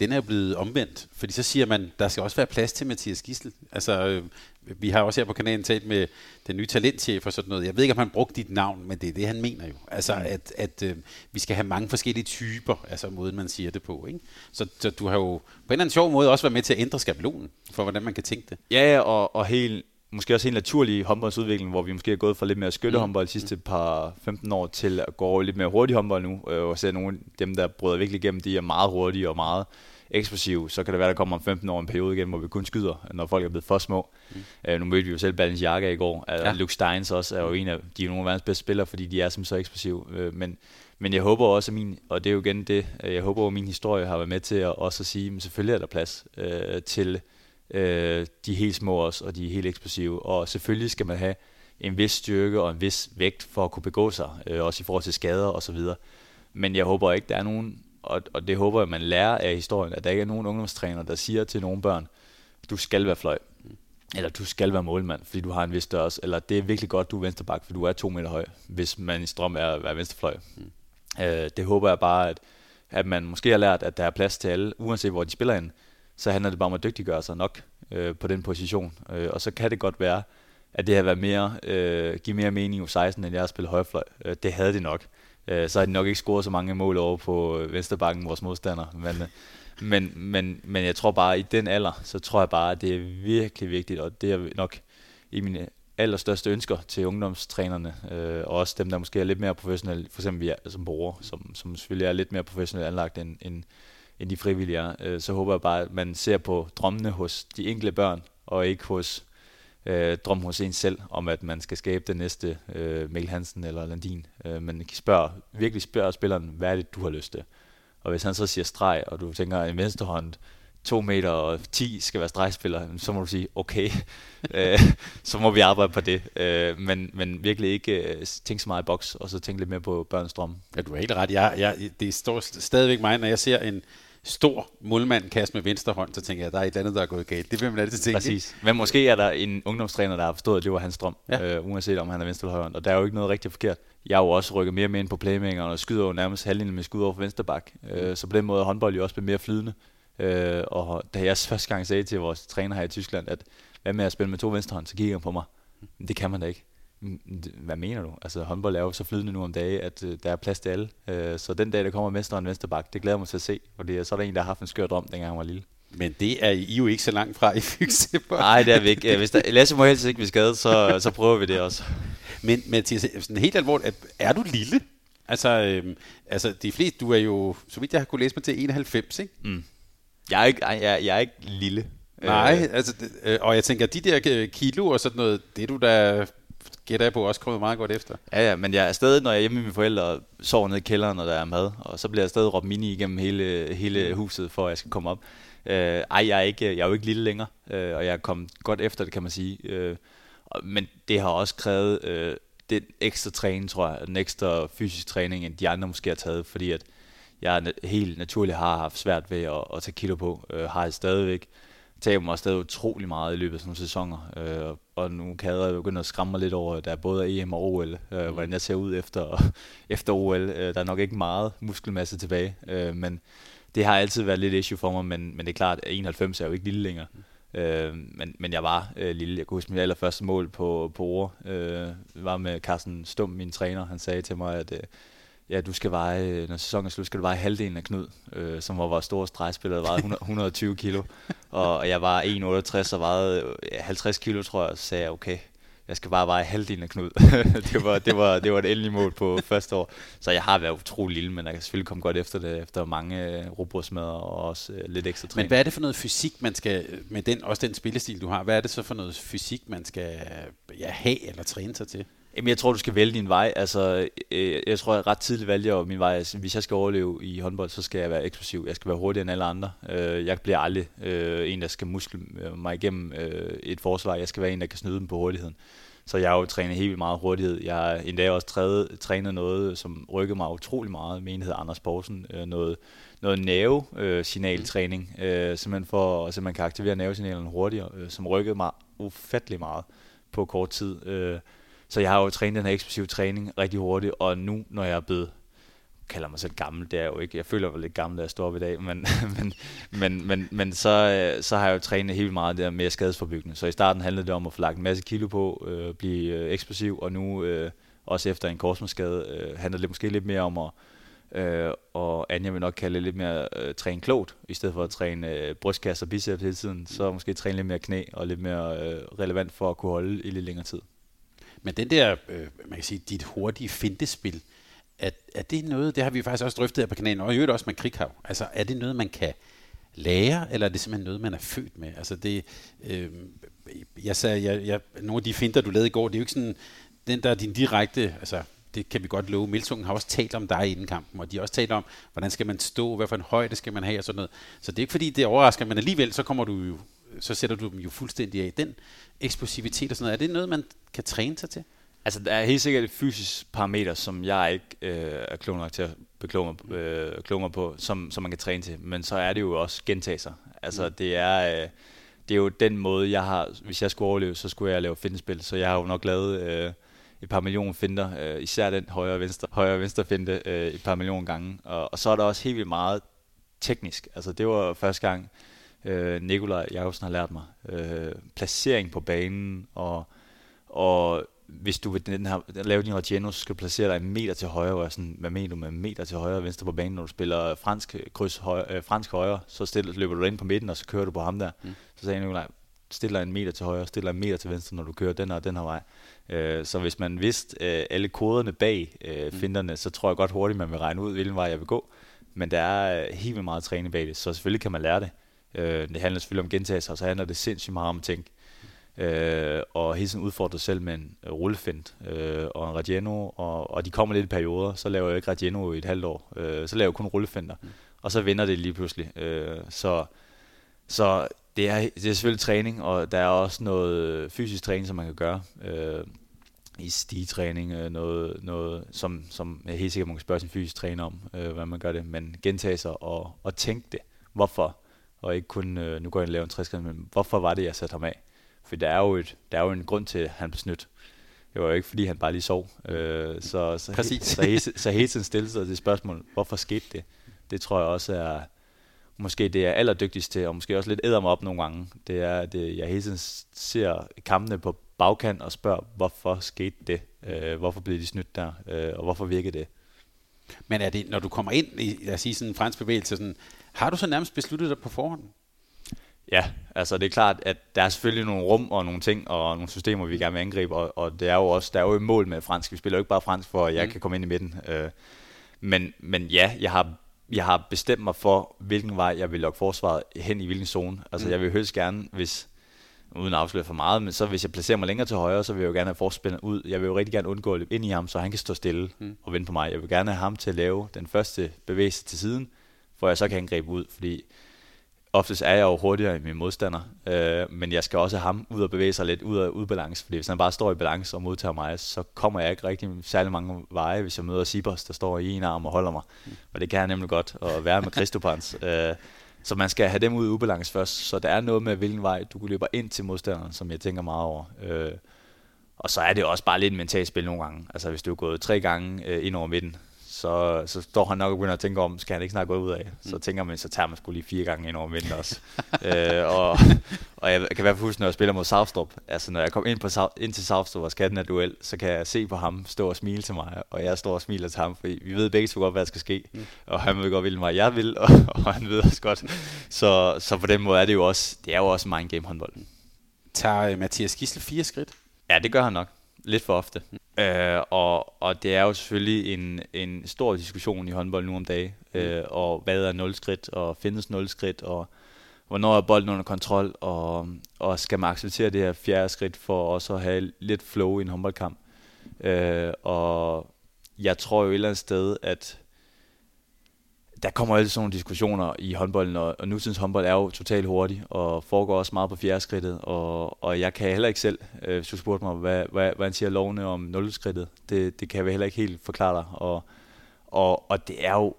den er blevet omvendt, fordi så siger man, der skal også være plads til Mathias Gissel. Altså, øh, vi har også her på kanalen talt med den nye talentchef og sådan noget. Jeg ved ikke, om han brugte dit navn, men det er det, han mener jo. Altså, mm. at, at øh, vi skal have mange forskellige typer, altså måden, man siger det på. Ikke? Så, så du har jo på en eller anden sjov måde også været med til at ændre skabelonen, for hvordan man kan tænke det. Ja, og, og helt, måske også helt naturlig håndboldsudvikling, hvor vi måske er gået fra lidt mere skyttehåndbold mm. de sidste par 15 år til at gå lidt mere hurtig håndbold nu, øh, og se nogle af dem, der bryder virkelig igennem, de er meget hurtige og meget eksplosiv, så kan det være, der kommer om 15 år en periode igen, hvor vi kun skyder, når folk er blevet for små. Mm. Uh, nu mødte vi jo selv Balens Jakke i går. Uh, ja. Luke Steins også er jo en af, de er nogle af verdens bedste spillere, fordi de er som så eksplosive. Uh, men, men jeg håber også, at min, og det er jo igen det, jeg håber, at min historie har været med til at også at sige, at selvfølgelig er der plads uh, til uh, de helt små også, og de helt eksplosive. Og selvfølgelig skal man have en vis styrke og en vis vægt for at kunne begå sig, uh, også i forhold til skader og så videre. Men jeg håber ikke, der er nogen og, og det håber jeg, man lærer af historien, at der ikke er nogen ungdomstræner, der siger til nogle børn, du skal være fløj, eller du skal være målmand, fordi du har en vis størrelse, eller det er virkelig godt, du er venstreback, for du er to meter høj, hvis man i strøm er at være venstrefløj. Mm. Øh, det håber jeg bare, at, at man måske har lært, at der er plads til alle, uanset hvor de spiller ind, så handler det bare om at dygtiggøre sig nok øh, på den position. Øh, og så kan det godt være, at det har været mere, øh, give mere mening i 16 end jeg har spillet højrefløj. Øh, det havde det nok øh, så har de nok ikke scoret så mange mål over på øh, Vesterbakken, vores modstander. Men, øh, men, men, men jeg tror bare, at i den alder, så tror jeg bare, at det er virkelig vigtigt, og det er nok i mine allerstørste ønsker til ungdomstrænerne, øh, og også dem, der måske er lidt mere professionelle, for eksempel vi er, altså som borgere, som, som selvfølgelig er lidt mere professionelt anlagt end, end, end de frivillige er, øh, så håber jeg bare, at man ser på drømmene hos de enkelte børn, og ikke hos øh, drøm hos en selv, om at man skal skabe den næste øh, Mikkel Hansen eller Landin. Øh, men spørg, virkelig spørg spilleren, hvad er det, du har lyst til? Og hvis han så siger streg, og du tænker en venstrehånd 2 meter og 10 skal være stregspiller, så må du sige, okay, øh, så må vi arbejde på det. Øh, men, men virkelig ikke øh, tænke så meget i boks, og så tænke lidt mere på børns drømme. Ja, du har helt ret. Jeg, jeg, det står stadigvæk mig, når jeg ser en stor målmand kaste med venstre hånd, så tænker jeg, at der er et eller andet, der er gået galt. Det vil man altid tænke. Præcis. Men måske er der en ungdomstræner, der har forstået, at det var hans drøm, ja. øh, uanset om han er venstre eller højre hånd. Og der er jo ikke noget rigtig forkert. Jeg har jo også rykket mere med ind på playmakeren og skyder jo nærmest halvdelen med skud over for venstre bak. Øh, så på den måde er håndbold jo også blevet mere flydende. Øh, og da jeg første gang sagde til vores træner her i Tyskland, at hvad med at spille med to venstrehånd, så kigger han på mig. Det kan man da ikke. Hvad mener du? Altså håndbold er jo så flydende nu om dagen, at øh, der er plads til alle. Øh, så den dag, der kommer mesteren venstre bak, det glæder mig til at se. Fordi så er der en, der har haft en skør drøm, dengang han var lille. Men det er I jo ikke så langt fra i Fygse. Nej, det er vi ikke. Hvis der, Lasse må helst ikke blive skadet, så, så prøver vi det også. Men Mathias, sådan helt alvorligt, er du lille? Altså, øhm, altså de fleste, du er jo, så vidt jeg har kunne læse mig til, 91, ikke? Mm. Jeg er ikke, jeg, jeg er ikke lille. Nej, øh. altså, øh, og jeg tænker, de der øh, kilo og sådan noget, det er du da gætter jeg på også kommet meget godt efter. Ja, ja, men jeg er stadig, når jeg er hjemme med mine forældre, og sover nede i kælderen, når der er mad, og så bliver jeg stadig råbt mini igennem hele, hele huset, for at jeg skal komme op. Øh, ej, jeg er, ikke, jeg er jo ikke lille længere, øh, og jeg er kommet godt efter det, kan man sige. Øh, men det har også krævet øh, den ekstra træning, tror jeg, den ekstra fysisk træning, end de andre måske har taget, fordi at jeg helt naturligt har haft svært ved at, at tage kilo på, øh, har jeg stadigvæk taber mig stadig utrolig meget i løbet af sådan nogle sæsoner. Øh, og nu kan jeg begynde at skræmme mig lidt over, der er både EM og OL, øh, mm. hvordan jeg ser ud efter, efter OL. Øh, der er nok ikke meget muskelmasse tilbage, øh, men det har altid været lidt issue for mig, men, men det er klart, at 91 er jo ikke lille længere. Mm. Øh, men, men jeg var øh, lille. Jeg kunne huske mit allerførste mål på, på ord. Øh, var med Carsten Stum, min træner. Han sagde til mig, at øh, ja, du skal veje, når sæsonen er slut, skal du veje halvdelen af Knud, øh, som var vores store stregspiller, der vejede 120 kilo. Og jeg var 1,68 og vejede 50 kilo, tror jeg, så sagde jeg, okay, jeg skal bare veje halvdelen af Knud. det, var, det, var, det var et endeligt mål på første år. Så jeg har været utrolig lille, men jeg kan selvfølgelig komme godt efter det, efter mange øh, robotsmadder og også øh, lidt ekstra træning. Men hvad er det for noget fysik, man skal, med den, også den spillestil, du har, hvad er det så for noget fysik, man skal ja, have eller træne sig til? Jamen, jeg tror, du skal vælge din vej. Altså, øh, jeg tror, jeg ret tidligt valgte jeg min vej. Altså, hvis jeg skal overleve i håndbold, så skal jeg være eksplosiv. Jeg skal være hurtigere end alle andre. Øh, jeg bliver aldrig øh, en, der skal muskle øh, mig igennem øh, et forsvar. Jeg skal være en, der kan snyde dem på hurtigheden. Så jeg har jo trænet helt vildt meget hurtighed. Jeg har endda også trænet, trænet noget, som rykkede mig utrolig meget. Med en hedder Anders Poulsen. Øh, noget, noget nerve-signaltræning. simpelthen for at man kan aktivere nervesignalerne hurtigere. som rykkede mig ufattelig meget på kort tid. Så jeg har jo trænet den her eksplosive træning rigtig hurtigt, og nu, når jeg er blevet kalder mig selv gammel, det er jeg jo ikke. Jeg føler mig lidt gammel, da jeg står op i dag, men, men, men, men, men så, øh, så har jeg jo trænet helt meget der med skadesforbyggende. Så i starten handlede det om at få lagt en masse kilo på, øh, blive øh, eksplosiv, og nu øh, også efter en korsmålsskade øh, handler det måske lidt mere om at Øh, og Anja vil nok kalde det lidt mere øh, træne klogt, i stedet for at træne øh, brystkasse og biceps hele tiden, så måske træne lidt mere knæ og lidt mere øh, relevant for at kunne holde i lidt længere tid. Men den der, øh, man kan sige, dit hurtige fintespil, er, er det noget, det har vi faktisk også drøftet her på kanalen, og i øvrigt også med Krighav. Altså, er det noget, man kan lære, eller er det simpelthen noget, man er født med? Altså, det, øh, jeg sagde, jeg, jeg, nogle af de finter, du lavede i går, det er jo ikke sådan, den der er din direkte, altså, det kan vi godt love. Milsungen har også talt om dig inden kampen, og de har også talt om, hvordan skal man stå, hvad for en højde skal man have og sådan noget. Så det er ikke fordi, det overrasker, men alligevel så kommer du jo så sætter du dem jo fuldstændig af. Den eksplosivitet og sådan noget, er det noget, man kan træne sig til? Altså, der er helt sikkert et fysisk parameter, som jeg ikke øh, er klog nok til at bekloge mig, øh, kloge mig på, som, som man kan træne til. Men så er det jo også gentagelser. Altså, mm. det er... Øh, det er jo den måde, jeg har, hvis jeg skulle overleve, så skulle jeg lave fintespil. Så jeg har jo nok lavet øh, et par millioner finder, øh, især den højre og venstre, højre og venstre finte øh, et par millioner gange. Og, og så er der også helt vildt meget teknisk. Altså det var første gang, øh, Nikolaj Jacobsen har lært mig. Øh, placering på banen, og, og hvis du vil den her, lave din Reggiano, så skal du placere dig en meter til højre, og sådan, hvad mener du med en meter til højre og venstre på banen, når du spiller fransk kryds højre, øh, fransk højre, så stiller, løber du ind på midten, og så kører du på ham der. Mm. Så sagde Nikolaj, stiller en meter til højre, stiller en meter til venstre, når du kører den og den her vej. Øh, så hvis man vidste øh, alle koderne bag øh, mm. finterne, så tror jeg godt hurtigt, man vil regne ud, hvilken vej jeg vil gå. Men der er øh, helt vildt meget træning bag det, så selvfølgelig kan man lære det. Øh, det handler selvfølgelig om gentagelser, og så handler det sindssygt meget om at tænke. Øh, og hele tiden udfordre sig selv med en uh, rullefint øh, og en Radiano, og, og de kommer lidt i perioder, så laver jeg ikke Radiano i et halvt år, øh, så laver jeg kun rullefinter, mm. og så vender det lige pludselig. Øh, så så det er, det er selvfølgelig træning, og der er også noget fysisk træning, som man kan gøre. Øh, i stigtræning, øh, noget, noget som, som jeg helt sikkert man kan spørge sin fysisk træner om, øh, hvordan man gør det, men gentage sig og, og tænke det. Hvorfor? Og ikke kun, øh, nu går jeg og laver en 60 men hvorfor var det, jeg satte ham af? For der er jo, et, der er jo en grund til, at han blev snydt. Det var jo ikke, fordi han bare lige sov. Øh, så, så, Præcis. så, så, så hele tiden stille sig til spørgsmål, hvorfor skete det? Det tror jeg også er, måske det er allerdygtigst til, og måske også lidt æder mig op nogle gange. Det er, at jeg hele tiden ser kampene på bagkant og spørger, hvorfor skete det? Øh, hvorfor blev de snydt der? Øh, og hvorfor virkede det? Men er det, når du kommer ind i, lad os sige, sådan en fransk bevægelse, sådan, har du så nærmest besluttet dig på forhånd? Ja, altså det er klart, at der er selvfølgelig nogle rum og nogle ting og nogle systemer, vi gerne vil angribe, og, og det er jo også, der er jo et mål med fransk. Vi spiller jo ikke bare fransk, for at jeg mm. kan komme ind i midten. Øh, men, men ja, jeg har, jeg har bestemt mig for, hvilken vej jeg vil lokke forsvaret hen i hvilken zone. Altså mm. jeg vil højst gerne, hvis, uden at afsløre for meget, men så hvis jeg placerer mig længere til højre, så vil jeg jo gerne have forspilleren ud. Jeg vil jo rigtig gerne undgå at løbe ind i ham, så han kan stå stille mm. og vente på mig. Jeg vil gerne have ham til at lave den første bevægelse til siden, for jeg så kan angribe ud, fordi oftest er jeg jo hurtigere end min modstander, øh, men jeg skal også have ham ud og bevæge sig lidt ud af udbalance, fordi hvis han bare står i balance og modtager mig, så kommer jeg ikke rigtig særlig mange veje, hvis jeg møder Sibos, der står i en arm og holder mig. Og det kan jeg nemlig godt, at være med Christopans. øh, så man skal have dem ud i ubalance først, så der er noget med, hvilken vej du løber ind til modstanderen, som jeg tænker meget over. Øh, og så er det også bare lidt mentalt spil nogle gange. Altså hvis du er gået tre gange øh, ind over midten, så, så står han nok og begynder at tænke om, skal han ikke snart gå ud af? Så mm. tænker man, så tager man skulle lige fire gange ind over midten også. øh, og, og jeg kan være huske, når jeg spiller mod Southstrup, altså når jeg kommer ind, på, ind til Southstrup og skal den her duel, så kan jeg se på ham stå og smile til mig, og jeg står og smiler til ham, for vi ved begge så godt, hvad der skal ske. Mm. Og han ved godt, hvilken vej jeg vil, og, og han ved også godt. Så, så på den måde er det jo også, det er jo også mind game håndbold. Tager Mathias Gissel fire skridt? Ja, det gør han nok. Lidt for ofte. Øh, og, og det er jo selvfølgelig en, en stor diskussion i håndbold nu om dagen. Mm. Øh, og hvad er nul skridt, og findes nul skridt, og hvornår er bolden under kontrol, og, og skal man acceptere det her fjerde skridt for også at have lidt flow i en håndboldkamp. Øh, og jeg tror jo et eller andet sted, at der kommer altid sådan nogle diskussioner i håndbolden, og, og nutidens håndbold er jo totalt hurtig, og foregår også meget på fjerdeskridtet, og, og jeg kan heller ikke selv, øh, hvis du spurgte mig, hvad, hvad, hvad han siger lovene om nulskridtet, det, det kan jeg heller ikke helt forklare dig, og, og, og det er jo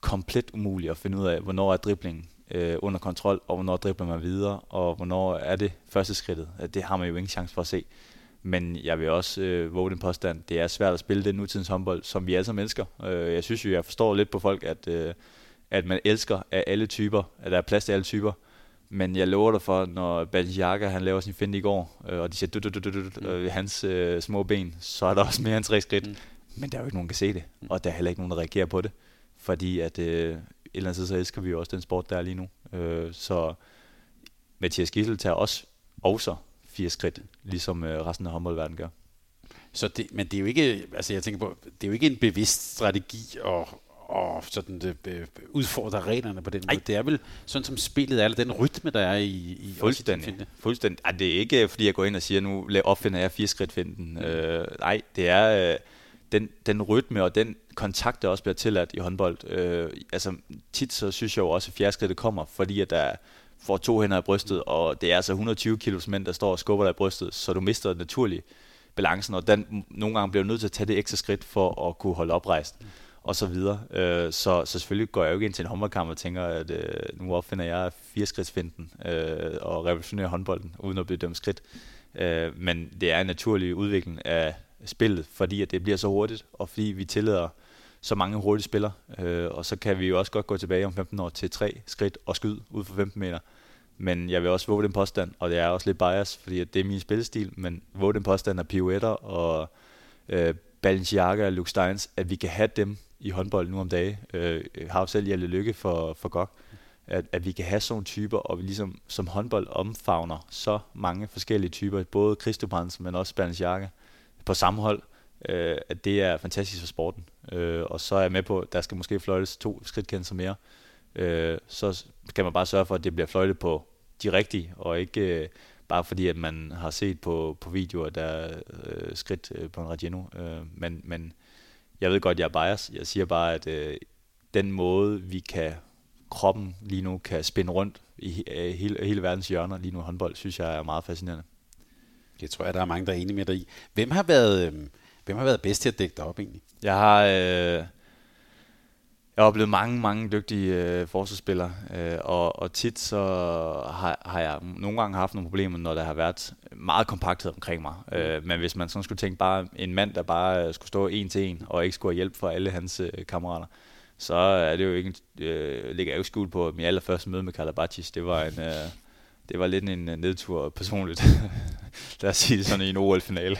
komplet umuligt at finde ud af, hvornår er driblingen øh, under kontrol, og hvornår dribler man videre, og hvornår er det første skridtet. Det har man jo ingen chance for at se. Men jeg vil også øh, våge den påstand, det er svært at spille den nutidens håndbold, som vi alle sammen elsker. Øh, jeg synes jo, jeg forstår lidt på folk, at, øh, at man elsker af alle typer, at der er plads til alle typer. Men jeg lover dig for, når Balenciaga han laver sin finde i går, øh, og de siger du, du, du, du, du, mm. øh, hans øh, små ben, så er der også mere end tre skridt. Mm. Men der er jo ikke nogen, der kan se det, mm. og der er heller ikke nogen, der reagerer på det. Fordi at øh, et eller andet sted, så elsker vi jo også den sport, der er lige nu. Øh, så Mathias Gissel tager også også fire skridt, ligesom øh, resten af håndboldverdenen gør. Så det, men det er jo ikke, altså jeg tænker på, det er jo ikke en bevidst strategi at, og sådan det, øh, udfordre reglerne på den måde. Ej. Det er vel sådan som spillet er, eller den rytme, der er i, i Fuldstændig. Fuldstændig. Ej, det er ikke, fordi jeg går ind og siger, nu opfinder jeg fire skridt finden. Mm. Øh, nej, det er øh, den, den rytme og den kontakt, der også bliver tilladt i håndbold. Øh, altså tit så synes jeg jo også, at fjerdeskridtet kommer, fordi at der får to hænder i brystet, og det er altså 120 kilos mænd, der står og skubber dig i brystet, så du mister naturligt balancen, og den, nogle gange bliver du nødt til at tage det ekstra skridt for at kunne holde oprejst, og så videre. Øh, så, så selvfølgelig går jeg jo ikke ind til en håndboldkamp og tænker, at øh, nu opfinder jeg fireskridtsfinden øh, og revolutionerer håndbolden, uden at blive dømt skridt. Øh, men det er en naturlig udvikling af spillet, fordi at det bliver så hurtigt, og fordi vi tillader så mange hurtige spillere. Øh, og så kan vi jo også godt gå tilbage om 15 år til tre skridt og skyde ud for 15 meter. Men jeg vil også våge den påstand, og det er også lidt bias, fordi det er min spillestil, men våge den påstand af pirouetter og øh, Balenciaga og Luke Steins, at vi kan have dem i håndbold nu om dagen. Øh, har jo selv Jelle Lykke for, for GOG, at, at vi kan have sådan typer, og vi ligesom som håndbold omfavner så mange forskellige typer, både Christopans, men også Balenciaga på samme hold, øh, at det er fantastisk for sporten. Øh, og så er jeg med på, at der skal måske fløjtes to skridtkendelser mere. Øh, så kan man bare sørge for, at det bliver fløjtet på de rigtige, og ikke øh, bare fordi, at man har set på, på videoer, der er øh, skridt øh, på en Regino. Øh, men, men jeg ved godt, jeg er bias. Jeg siger bare, at øh, den måde, vi kan kroppen lige nu kan spænde rundt i øh, hele, hele verdens hjørner lige nu håndbold, synes jeg er meget fascinerende. Det tror jeg, der er mange, der er enige med dig i. Hvem har været, øh, hvem har været bedst til at dække dig op egentlig? Jeg har... Øh, jeg har oplevet mange, mange dygtige øh, forsvarsspillere, øh, og, og tit så har, har jeg nogle gange haft nogle problemer, når der har været meget kompakthed omkring mig. Mm. Øh, men hvis man sådan skulle tænke bare en mand, der bare skulle stå en til en, og ikke skulle have hjælp fra alle hans øh, kammerater, så er det jo ikke, øh, ligger jeg jo skuld på, at min allerførste møde med Kalabatis, det var en, øh, det var lidt en nedtur personligt, lad os sige sådan i en OL-finale.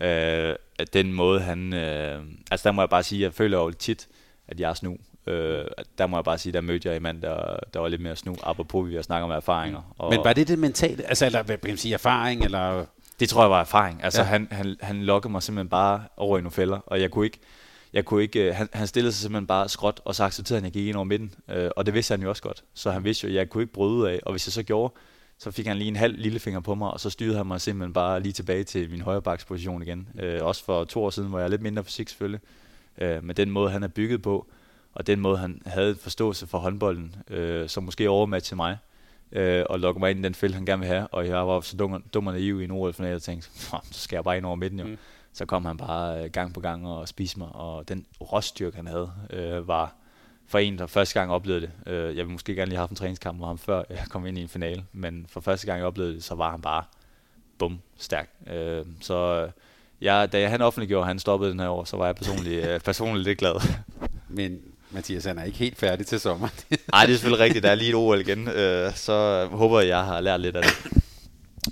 Øh, den måde han, øh, altså der må jeg bare sige, jeg føler jo tit, at jeg er snu. Øh, der må jeg bare sige, der mødte jeg en mand, der, der var lidt mere snu, apropos vi har snakket om erfaringer. Mm. Og Men var det det mentale, altså eller hvad kan man sige, erfaring, eller... Det tror jeg var erfaring. Altså ja. han, han, han lokkede mig simpelthen bare over i nogle fælder, og jeg kunne ikke, jeg kunne ikke, øh, han, han stillede sig simpelthen bare skråt, og så accepterede han, at jeg gik ind over midten. Øh, og det vidste han jo også godt. Så han vidste jo, at jeg kunne ikke bryde af, og hvis jeg så gjorde, så fik han lige en halv lillefinger på mig, og så styrede han mig simpelthen bare lige tilbage til min højre position igen. Øh, også for to år siden, hvor jeg er lidt mindre fysik selvfølgelig. Øh, men den måde, han er bygget på, og den måde, han havde forståelse for håndbolden, øh, som måske overmatchede mig, øh, og lukkede mig ind i den fælde, han gerne vil have, og jeg var så dum, dum og naiv i en ol jeg tænkte, så skal jeg bare ind over midten jo. Mm. Så kom han bare øh, gang på gang og spiste mig, og den roststyrke, han havde, øh, var for en, der første gang oplevede det. Øh, jeg ville måske gerne lige have haft en træningskamp med ham, før jeg kom ind i en finale, men for første gang jeg oplevede det, så var han bare bum, stærk. Øh, så øh, jeg, da han offentliggjorde, at han stoppede den her år, så var jeg personligt, øh, personligt lidt glad. Men Mathias, han er ikke helt færdig til sommer. Nej, det er selvfølgelig rigtigt. Der er lige et OL igen. Øh, så håber jeg, jeg har lært lidt af det.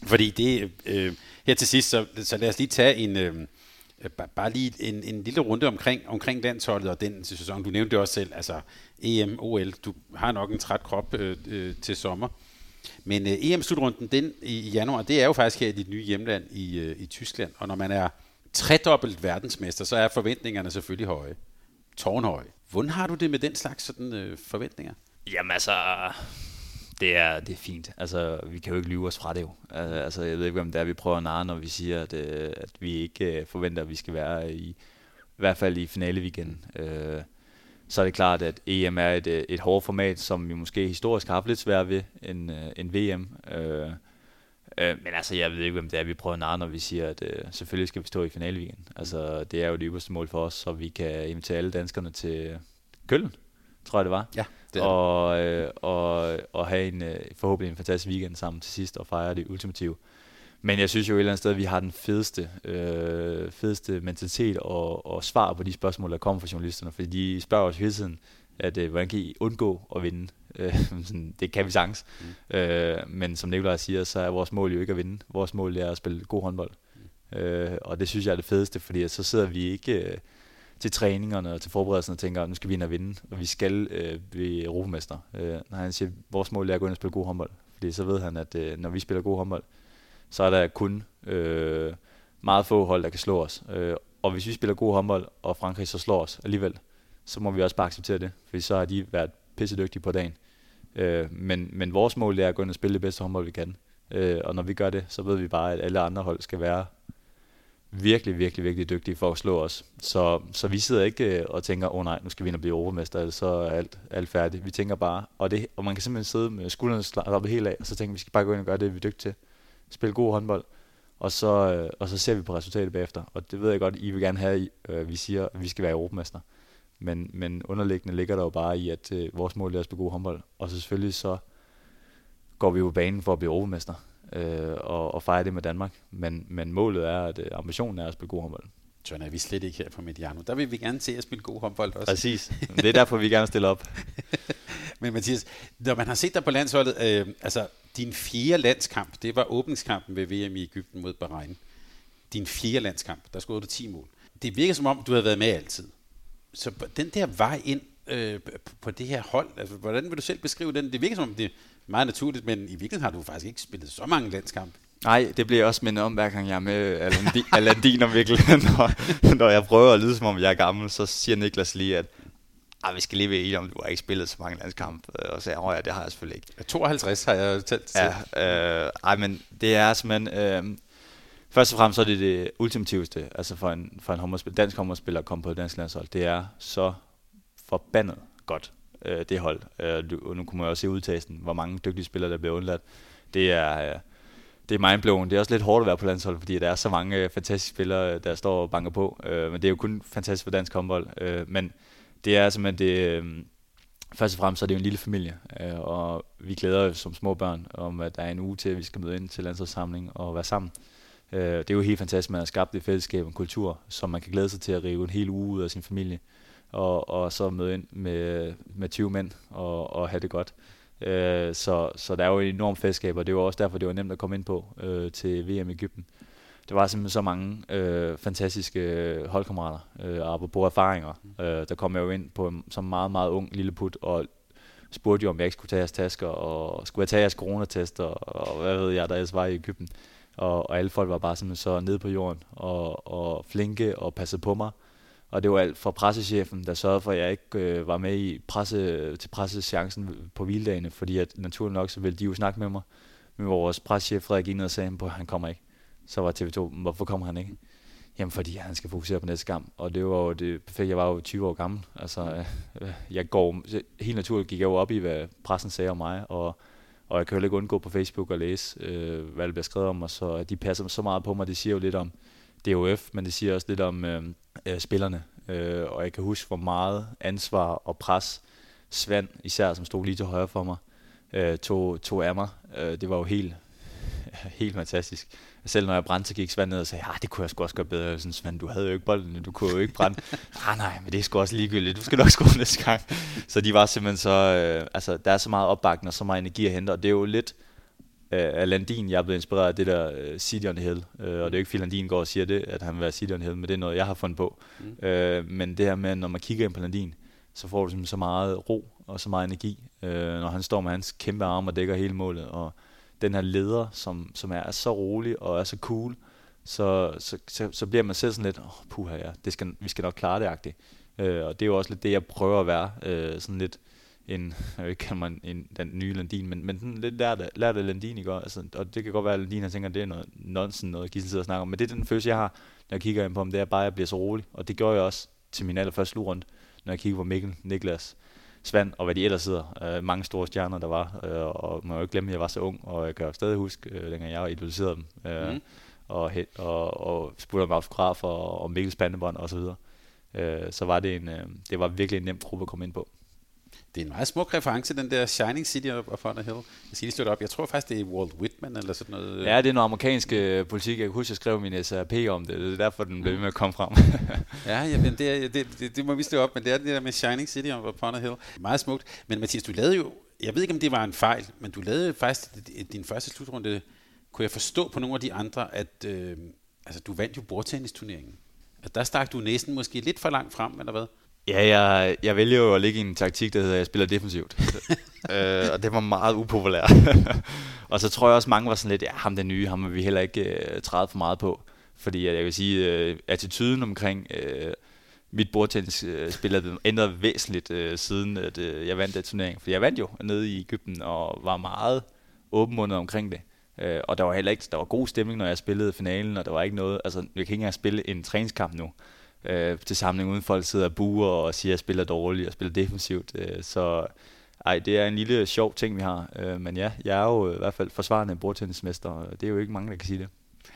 Fordi det, øh, her til sidst, så, så lad os lige tage en, øh, Øh, bare lige en, en lille runde omkring, omkring landsholdet og den sæson. Du nævnte det også selv, altså EM, OL. Du har nok en træt krop øh, øh, til sommer. Men øh, EM-slutrunden den i, i januar, det er jo faktisk her i dit nye hjemland i, øh, i Tyskland. Og når man er tredobbelt verdensmester, så er forventningerne selvfølgelig høje. Tårnhøje. Hvordan har du det med den slags sådan, øh, forventninger? Jamen altså, det er, det er fint. Altså, vi kan jo ikke lyve os fra det jo. Øh, altså, jeg ved ikke, hvem det er, vi prøver at narre, når vi siger, at, øh, at vi ikke øh, forventer, at vi skal være i, i hvert fald i finale weekend. Øh, så er det klart, at EM er et, et hårdt format, som vi måske historisk har haft lidt svært ved end, end VM. Øh, Øh, men altså, jeg ved ikke, hvem det er, vi prøver at narre, når vi siger, at øh, selvfølgelig skal vi stå i finale weekend. Altså, det er jo det ypperste mål for os, så vi kan invitere alle danskerne til Køln, tror jeg det var. Ja, det og, øh, og, og have en, øh, forhåbentlig en fantastisk weekend sammen til sidst og fejre det ultimative. Men jeg synes jo et eller andet sted, at vi har den fedeste, øh, fedeste mentalitet og, og svar på de spørgsmål, der kommer fra journalisterne. Fordi de spørger os hele tiden, at øh, hvordan kan I undgå at vinde? Øh, sådan, det kan vi sagtens. Mm. Øh, men som Nikolaj siger, så er vores mål jo ikke at vinde. Vores mål er at spille god håndbold. Mm. Øh, og det synes jeg er det fedeste, fordi så sidder vi ikke øh, til træningerne og til forberedelsen og tænker, nu skal vi ind og vinde, og vi skal øh, blive europamester. Øh, nej, han siger, vores mål er at gå ind og spille god håndbold. Fordi så ved han, at øh, når vi spiller god håndbold, så er der kun øh, meget få hold, der kan slå os. Øh, og hvis vi spiller god håndbold, og Frankrig så slår os alligevel, så må vi også bare acceptere det, for så har de været pissedygtige på dagen. Øh, men, men vores mål er at gå ind og spille det bedste håndbold, vi kan. Øh, og når vi gør det, så ved vi bare, at alle andre hold skal være virkelig, virkelig, virkelig dygtige for at slå os. Så, så vi sidder ikke øh, og tænker, åh oh, nej, nu skal vi ind og blive europamester, så er alt, alt færdigt. Vi tænker bare, og, det, og man kan simpelthen sidde med skuldrene slappet helt af, og så tænker vi skal bare gå ind og gøre det, vi er dygtige til. Spille god håndbold, og så, øh, og så ser vi på resultatet bagefter. Og det ved jeg godt, I vil gerne have, at vi siger, at vi skal være europamester. Men, men underliggende ligger der jo bare i, at vores mål er at spille god håndbold. Og så selvfølgelig så går vi jo på banen for at blive europamester øh, og, og fejre det med Danmark. Men, men målet er, at øh, ambitionen er at spille god håndbold. Sådan er vi slet ikke her på Mediano. Der vil vi gerne se at spille god håndbold også. Præcis. Det er derfor, vi gerne stiller op. men Mathias, når man har set dig på landsholdet, øh, altså din fjerde landskamp, det var åbningskampen ved VM i Ægypten mod Bahrain. Din fjerde landskamp, der scorede du 10 mål. Det virker som om, du havde været med altid så den der vej ind øh, på det her hold, altså, hvordan vil du selv beskrive den? Det virker som om, det meget naturligt, men i virkeligheden har du faktisk ikke spillet så mange landskampe. Nej, det bliver også mindet om, hver gang jeg er med Alandin og Mikkel. når, når jeg prøver at lyde, som om jeg er gammel, så siger Niklas lige, at ah, vi skal lige være enige om, du har ikke spillet så mange landskampe. Og så jeg, ja, det har jeg selvfølgelig ikke. 52 har jeg talt til. Ja, øh, ej, men det er simpelthen... Øh, Først og fremmest så er det det ultimativste, altså for en, for en dansk håndboldspiller at komme på et dansk landshold. Det er så forbandet godt øh, det hold. Øh, og nu kunne man også se udtagelsen, hvor mange dygtige spillere, der bliver undladt. Det er, øh, det er mindblown. Det er også lidt hårdt at være på landsholdet, fordi der er så mange øh, fantastiske spillere, der står og banker på. Øh, men det er jo kun fantastisk for dansk håndbold. Øh, men det er simpelthen det... Øh, først og fremmest så er det jo en lille familie, øh, og vi glæder os som små børn om, at der er en uge til, at vi skal møde ind til landsholdssamling og være sammen. Øh, det er jo helt fantastisk, at man har skabt det fællesskab og en kultur, som man kan glæde sig til at rive en hel uge ud af sin familie, og, og så møde ind med, med 20 mænd og, og have det godt. Øh, så, så der er jo et enormt fællesskab, og det var også derfor, det var nemt at komme ind på øh, til VM i Ægypten. Det var simpelthen så mange øh, fantastiske øh, holdkammerater, øh, og apropos erfaringer. Øh, der kom jeg jo ind på som meget, meget ung lille put, og spurgte jo, om jeg ikke skulle tage jeres tasker, og skulle jeg tage jeres coronatester, og hvad ved jeg, der ellers var i Ægypten. Og, og alle folk var bare simpelthen så nede på jorden, og, og flinke og passede på mig. Og det var alt fra pressechefen, der sørgede for, at jeg ikke øh, var med i presse, til pressechancen på hviledagene, fordi at naturligt nok, så ville de jo snakke med mig. Men vores pressechef Frederik gik ned og sagde, at han kommer ikke. Så var TV2, hvorfor kommer han ikke? Jamen, fordi han skal fokusere på næste kamp. Og det var jo det perfekte. Jeg var jo 20 år gammel. Altså, øh, jeg går, helt naturligt gik jeg jo op i, hvad pressen sagde om mig, og, og jeg kan jo ikke undgå på Facebook at læse, øh, hvad der bliver skrevet om mig, så de passer så meget på mig. Det siger jo lidt om DOF, men det siger også lidt om øh, øh, spillerne. Øh, og jeg kan huske, hvor meget ansvar og pres Svend, især som stod lige til højre for mig, øh, tog, tog af mig. Øh, det var jo helt, helt fantastisk. Selv når jeg brændte, så gik Svend ned og sagde, ah, det kunne jeg sgu også gøre bedre. Sådan, Svend, du havde jo ikke bolden, du kunne jo ikke brænde. ah, nej, men det er sgu også ligegyldigt, du skal nok score næste gang. Så de var simpelthen så, øh, altså der er så meget opbakning og så meget energi at hente, og det er jo lidt, øh, af Landin, jeg er blevet inspireret af det der uh, City on Hill. Uh, og det er jo ikke fordi Landin går og siger det, at han vil være City on Hill, men det er noget, jeg har fundet på. Mm. Uh, men det her med, når man kigger ind på Landin, så får du simpelthen så meget ro og så meget energi, uh, når han står med hans kæmpe arm og dækker hele målet. Og den her leder, som, som er så rolig og er så cool, så, så, så, så bliver man selv sådan lidt, oh, puha ja, det skal, vi skal nok klare det, agtigt. Uh, og det er jo også lidt det, jeg prøver at være, uh, sådan lidt, en, jeg ved ikke, kan man en, den nye Landin, men, men den lidt lærte, lærte Landin, ikke? Altså, og det kan godt være, at Landin han tænker, at det er noget nonsense, noget Gissel sidder og snakker om, men det er den følelse, jeg har, når jeg kigger ind på ham, det er bare, at jeg bliver så rolig, og det gjorde jeg også til min allerførste slutrunde, når jeg kigger på Mikkel, Niklas, Svand og hvad de ellers sidder. Uh, mange store stjerner, der var, uh, og man må jo ikke glemme, at jeg var så ung, og jeg kan jo stadig huske, uh, dengang jeg idoliseret dem, uh, mm. og, og, og spurgte om autografer og, og Mikkels pandebånd og så videre. Uh, så var det en, uh, det var virkelig en nem gruppe at komme ind på. Det er en meget smuk reference, den der Shining City of on a Hill. Jeg skal lige slå op. Jeg tror faktisk, det er Walt Whitman eller sådan noget. Ja, det er noget amerikansk øh, politik. Jeg kan huske, jeg skrev min SRP om det. Det er derfor, den blev med at komme frem. ja, jamen, det, er, det, det, det, må vi slå op, men det er det der med Shining City of on a Hill. Meget smukt. Men Mathias, du lavede jo, jeg ved ikke, om det var en fejl, men du lavede faktisk din første slutrunde, kunne jeg forstå på nogle af de andre, at øh, altså, du vandt jo bordtennisturneringen. At der stak du næsten måske lidt for langt frem, eller hvad? Ja, jeg, jeg vælger jo at ligge i en taktik, der hedder, at jeg spiller defensivt. øh, og det var meget upopulært. og så tror jeg også, mange var sådan lidt, ja, ham den nye, ham vil vi heller ikke uh, træde for meget på. Fordi jeg vil sige, uh, attituden omkring uh, mit bordtennisspil uh, er ændret væsentligt uh, siden at, uh, jeg vandt den turnering. For jeg vandt jo nede i Ægypten og var meget åbenmundet omkring det. Uh, og der var heller ikke, der var god stemning, når jeg spillede finalen, og der var ikke noget, altså jeg kan ikke engang spille en træningskamp nu øh, til samling, uden folk sidder og buer og siger, at jeg spiller dårligt og spiller defensivt. Øh, så ej, det er en lille sjov ting, vi har. Øh, men ja, jeg er jo i hvert fald forsvarende bordtennismester, og det er jo ikke mange, der kan sige det.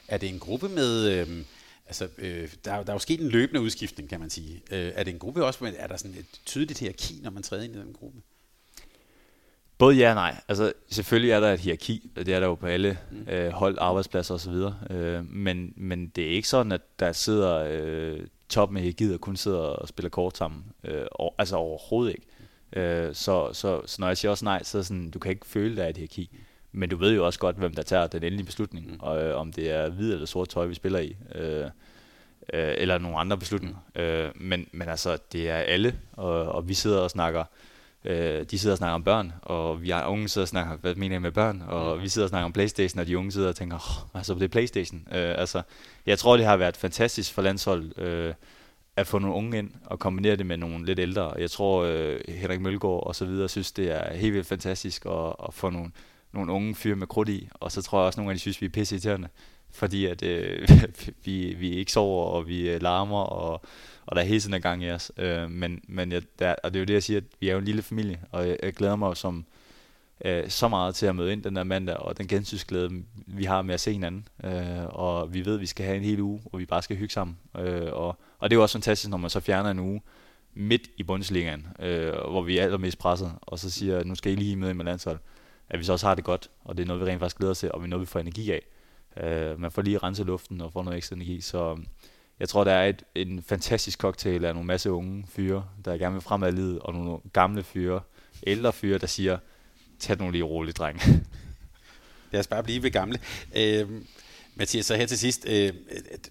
Er det en gruppe med... Øh, altså, øh, der, der er jo sket en løbende udskiftning, kan man sige. Øh, er det en gruppe også, men er der sådan et tydeligt hierarki, når man træder ind i den gruppe? Både ja og nej. Altså, selvfølgelig er der et hierarki, det er der jo på alle mm. øh, hold, arbejdspladser osv. Øh, men, men det er ikke sådan, at der sidder øh, toppen af og kun sidder og spiller kort sammen. Øh, og, altså overhovedet ikke. Øh, så, så, så når jeg siger også nej, så er sådan, du kan ikke føle, der er et hierarki. Men du ved jo også godt, hvem der tager den endelige beslutning, mm. og øh, om det er hvid eller sort tøj, vi spiller i. Øh, øh, eller nogle andre beslutninger. Mm. Øh, men, men altså, det er alle, og, og vi sidder og snakker Øh, de sidder og snakker om børn, og vi er unge sidder og snakker, hvad mener jeg med børn? Og mm. vi sidder og snakker om Playstation, og de unge sidder og tænker, oh, altså det er Playstation. Øh, altså, jeg tror, det har været fantastisk for landshold øh, at få nogle unge ind og kombinere det med nogle lidt ældre. Jeg tror, øh, Henrik Mølgaard og så videre synes, det er helt vildt fantastisk at, at få nogle, nogle unge fyre med krudt i. Og så tror jeg også, nogle af de synes, vi er pisse fordi at øh, vi, vi ikke sover, og vi øh, larmer, og, og der er hele tiden gang i os. Øh, men, men jeg, der, og det er jo det, jeg siger, at vi er jo en lille familie, og jeg, jeg glæder mig som øh, så meget til at møde ind den der mandag, og den gensynsglæde, vi har med at se hinanden. Øh, og vi ved, at vi skal have en hel uge, og vi bare skal hygge sammen. Øh, og, og det er jo også fantastisk, når man så fjerner en uge midt i Bundesligaen, øh, hvor vi er allermest presset, og så siger, at nu skal I lige møde med landshold, at vi så også har det godt, og det er noget, vi rent faktisk glæder os til, og vi er noget, vi får energi af. Øh, man får lige renset luften og får noget ekstra energi, så øhm, jeg tror, der er et, en fantastisk cocktail af nogle masse unge fyre, der gerne vil fremad livet, og nogle gamle fyre, ældre fyre, der siger, tag nogle lige roligt, dreng. Lad os bare blive ved gamle. Øh, Mathias, så her til sidst, øh,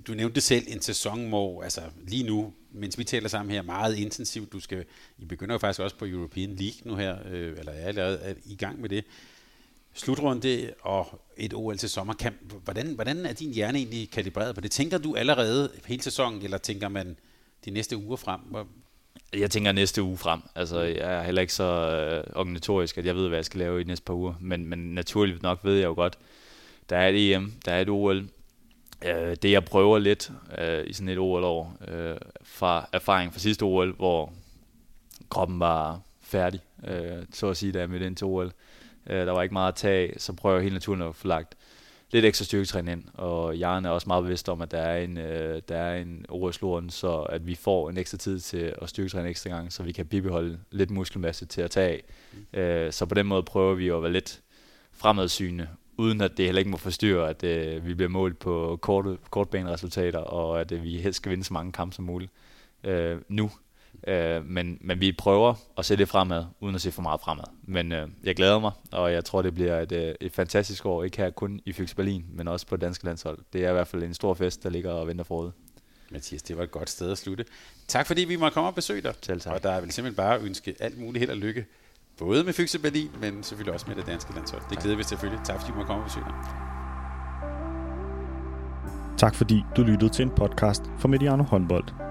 du nævnte selv en sæson, hvor altså, lige nu, mens vi taler sammen her, meget intensivt, du skal, I begynder jo faktisk også på European League nu her, øh, eller er allerede i gang med det. Slutrunde og et OL til sommerkamp. Hvordan, hvordan er din hjerne egentlig kalibreret på det? Tænker du allerede hele sæsonen, eller tænker man de næste uger frem? Jeg tænker næste uge frem. Altså, jeg er heller ikke så øh, organisatorisk, at jeg ved, hvad jeg skal lave i de næste par uger. Men, men naturligt nok ved jeg jo godt, der er et EM, der er et OL. Øh, det jeg prøver lidt øh, i sådan et OL-år, øh, fra erfaring fra sidste OL, hvor kroppen var færdig, øh, så at sige, da jeg mødte ind til OL. Øh, Øh, der var ikke meget at tage, så prøver jeg helt naturligt at få lagt lidt ekstra styrketræning ind, og Jaren er også meget bevidst om, at der er en, øh, der er en OS-loren, så at vi får en ekstra tid til at styrketræne ekstra gang, så vi kan bibeholde lidt muskelmasse til at tage af. Øh, så på den måde prøver vi at være lidt fremadsynende, uden at det heller ikke må forstyrre, at øh, vi bliver målt på korte, kortbaneresultater, og at øh, vi helst skal vinde så mange kampe som muligt øh, nu. Øh, men, men vi prøver at se det fremad, uden at se for meget fremad. Men øh, jeg glæder mig, og jeg tror, det bliver et, øh, et fantastisk år, ikke her kun i Fyks Berlin, men også på danske landshold. Det er i hvert fald en stor fest, der ligger og venter forude. Mathias, det var et godt sted at slutte. Tak fordi vi måtte komme og besøge dig. Selv tak. Og der er vel simpelthen bare at ønske alt muligt held og lykke. Både med Fyks Berlin, men selvfølgelig også med det danske landshold. Det glæder vi selvfølgelig. Tak fordi vi måtte komme og besøge dig. Tak fordi du lyttede til en podcast fra Mediano Håndbold.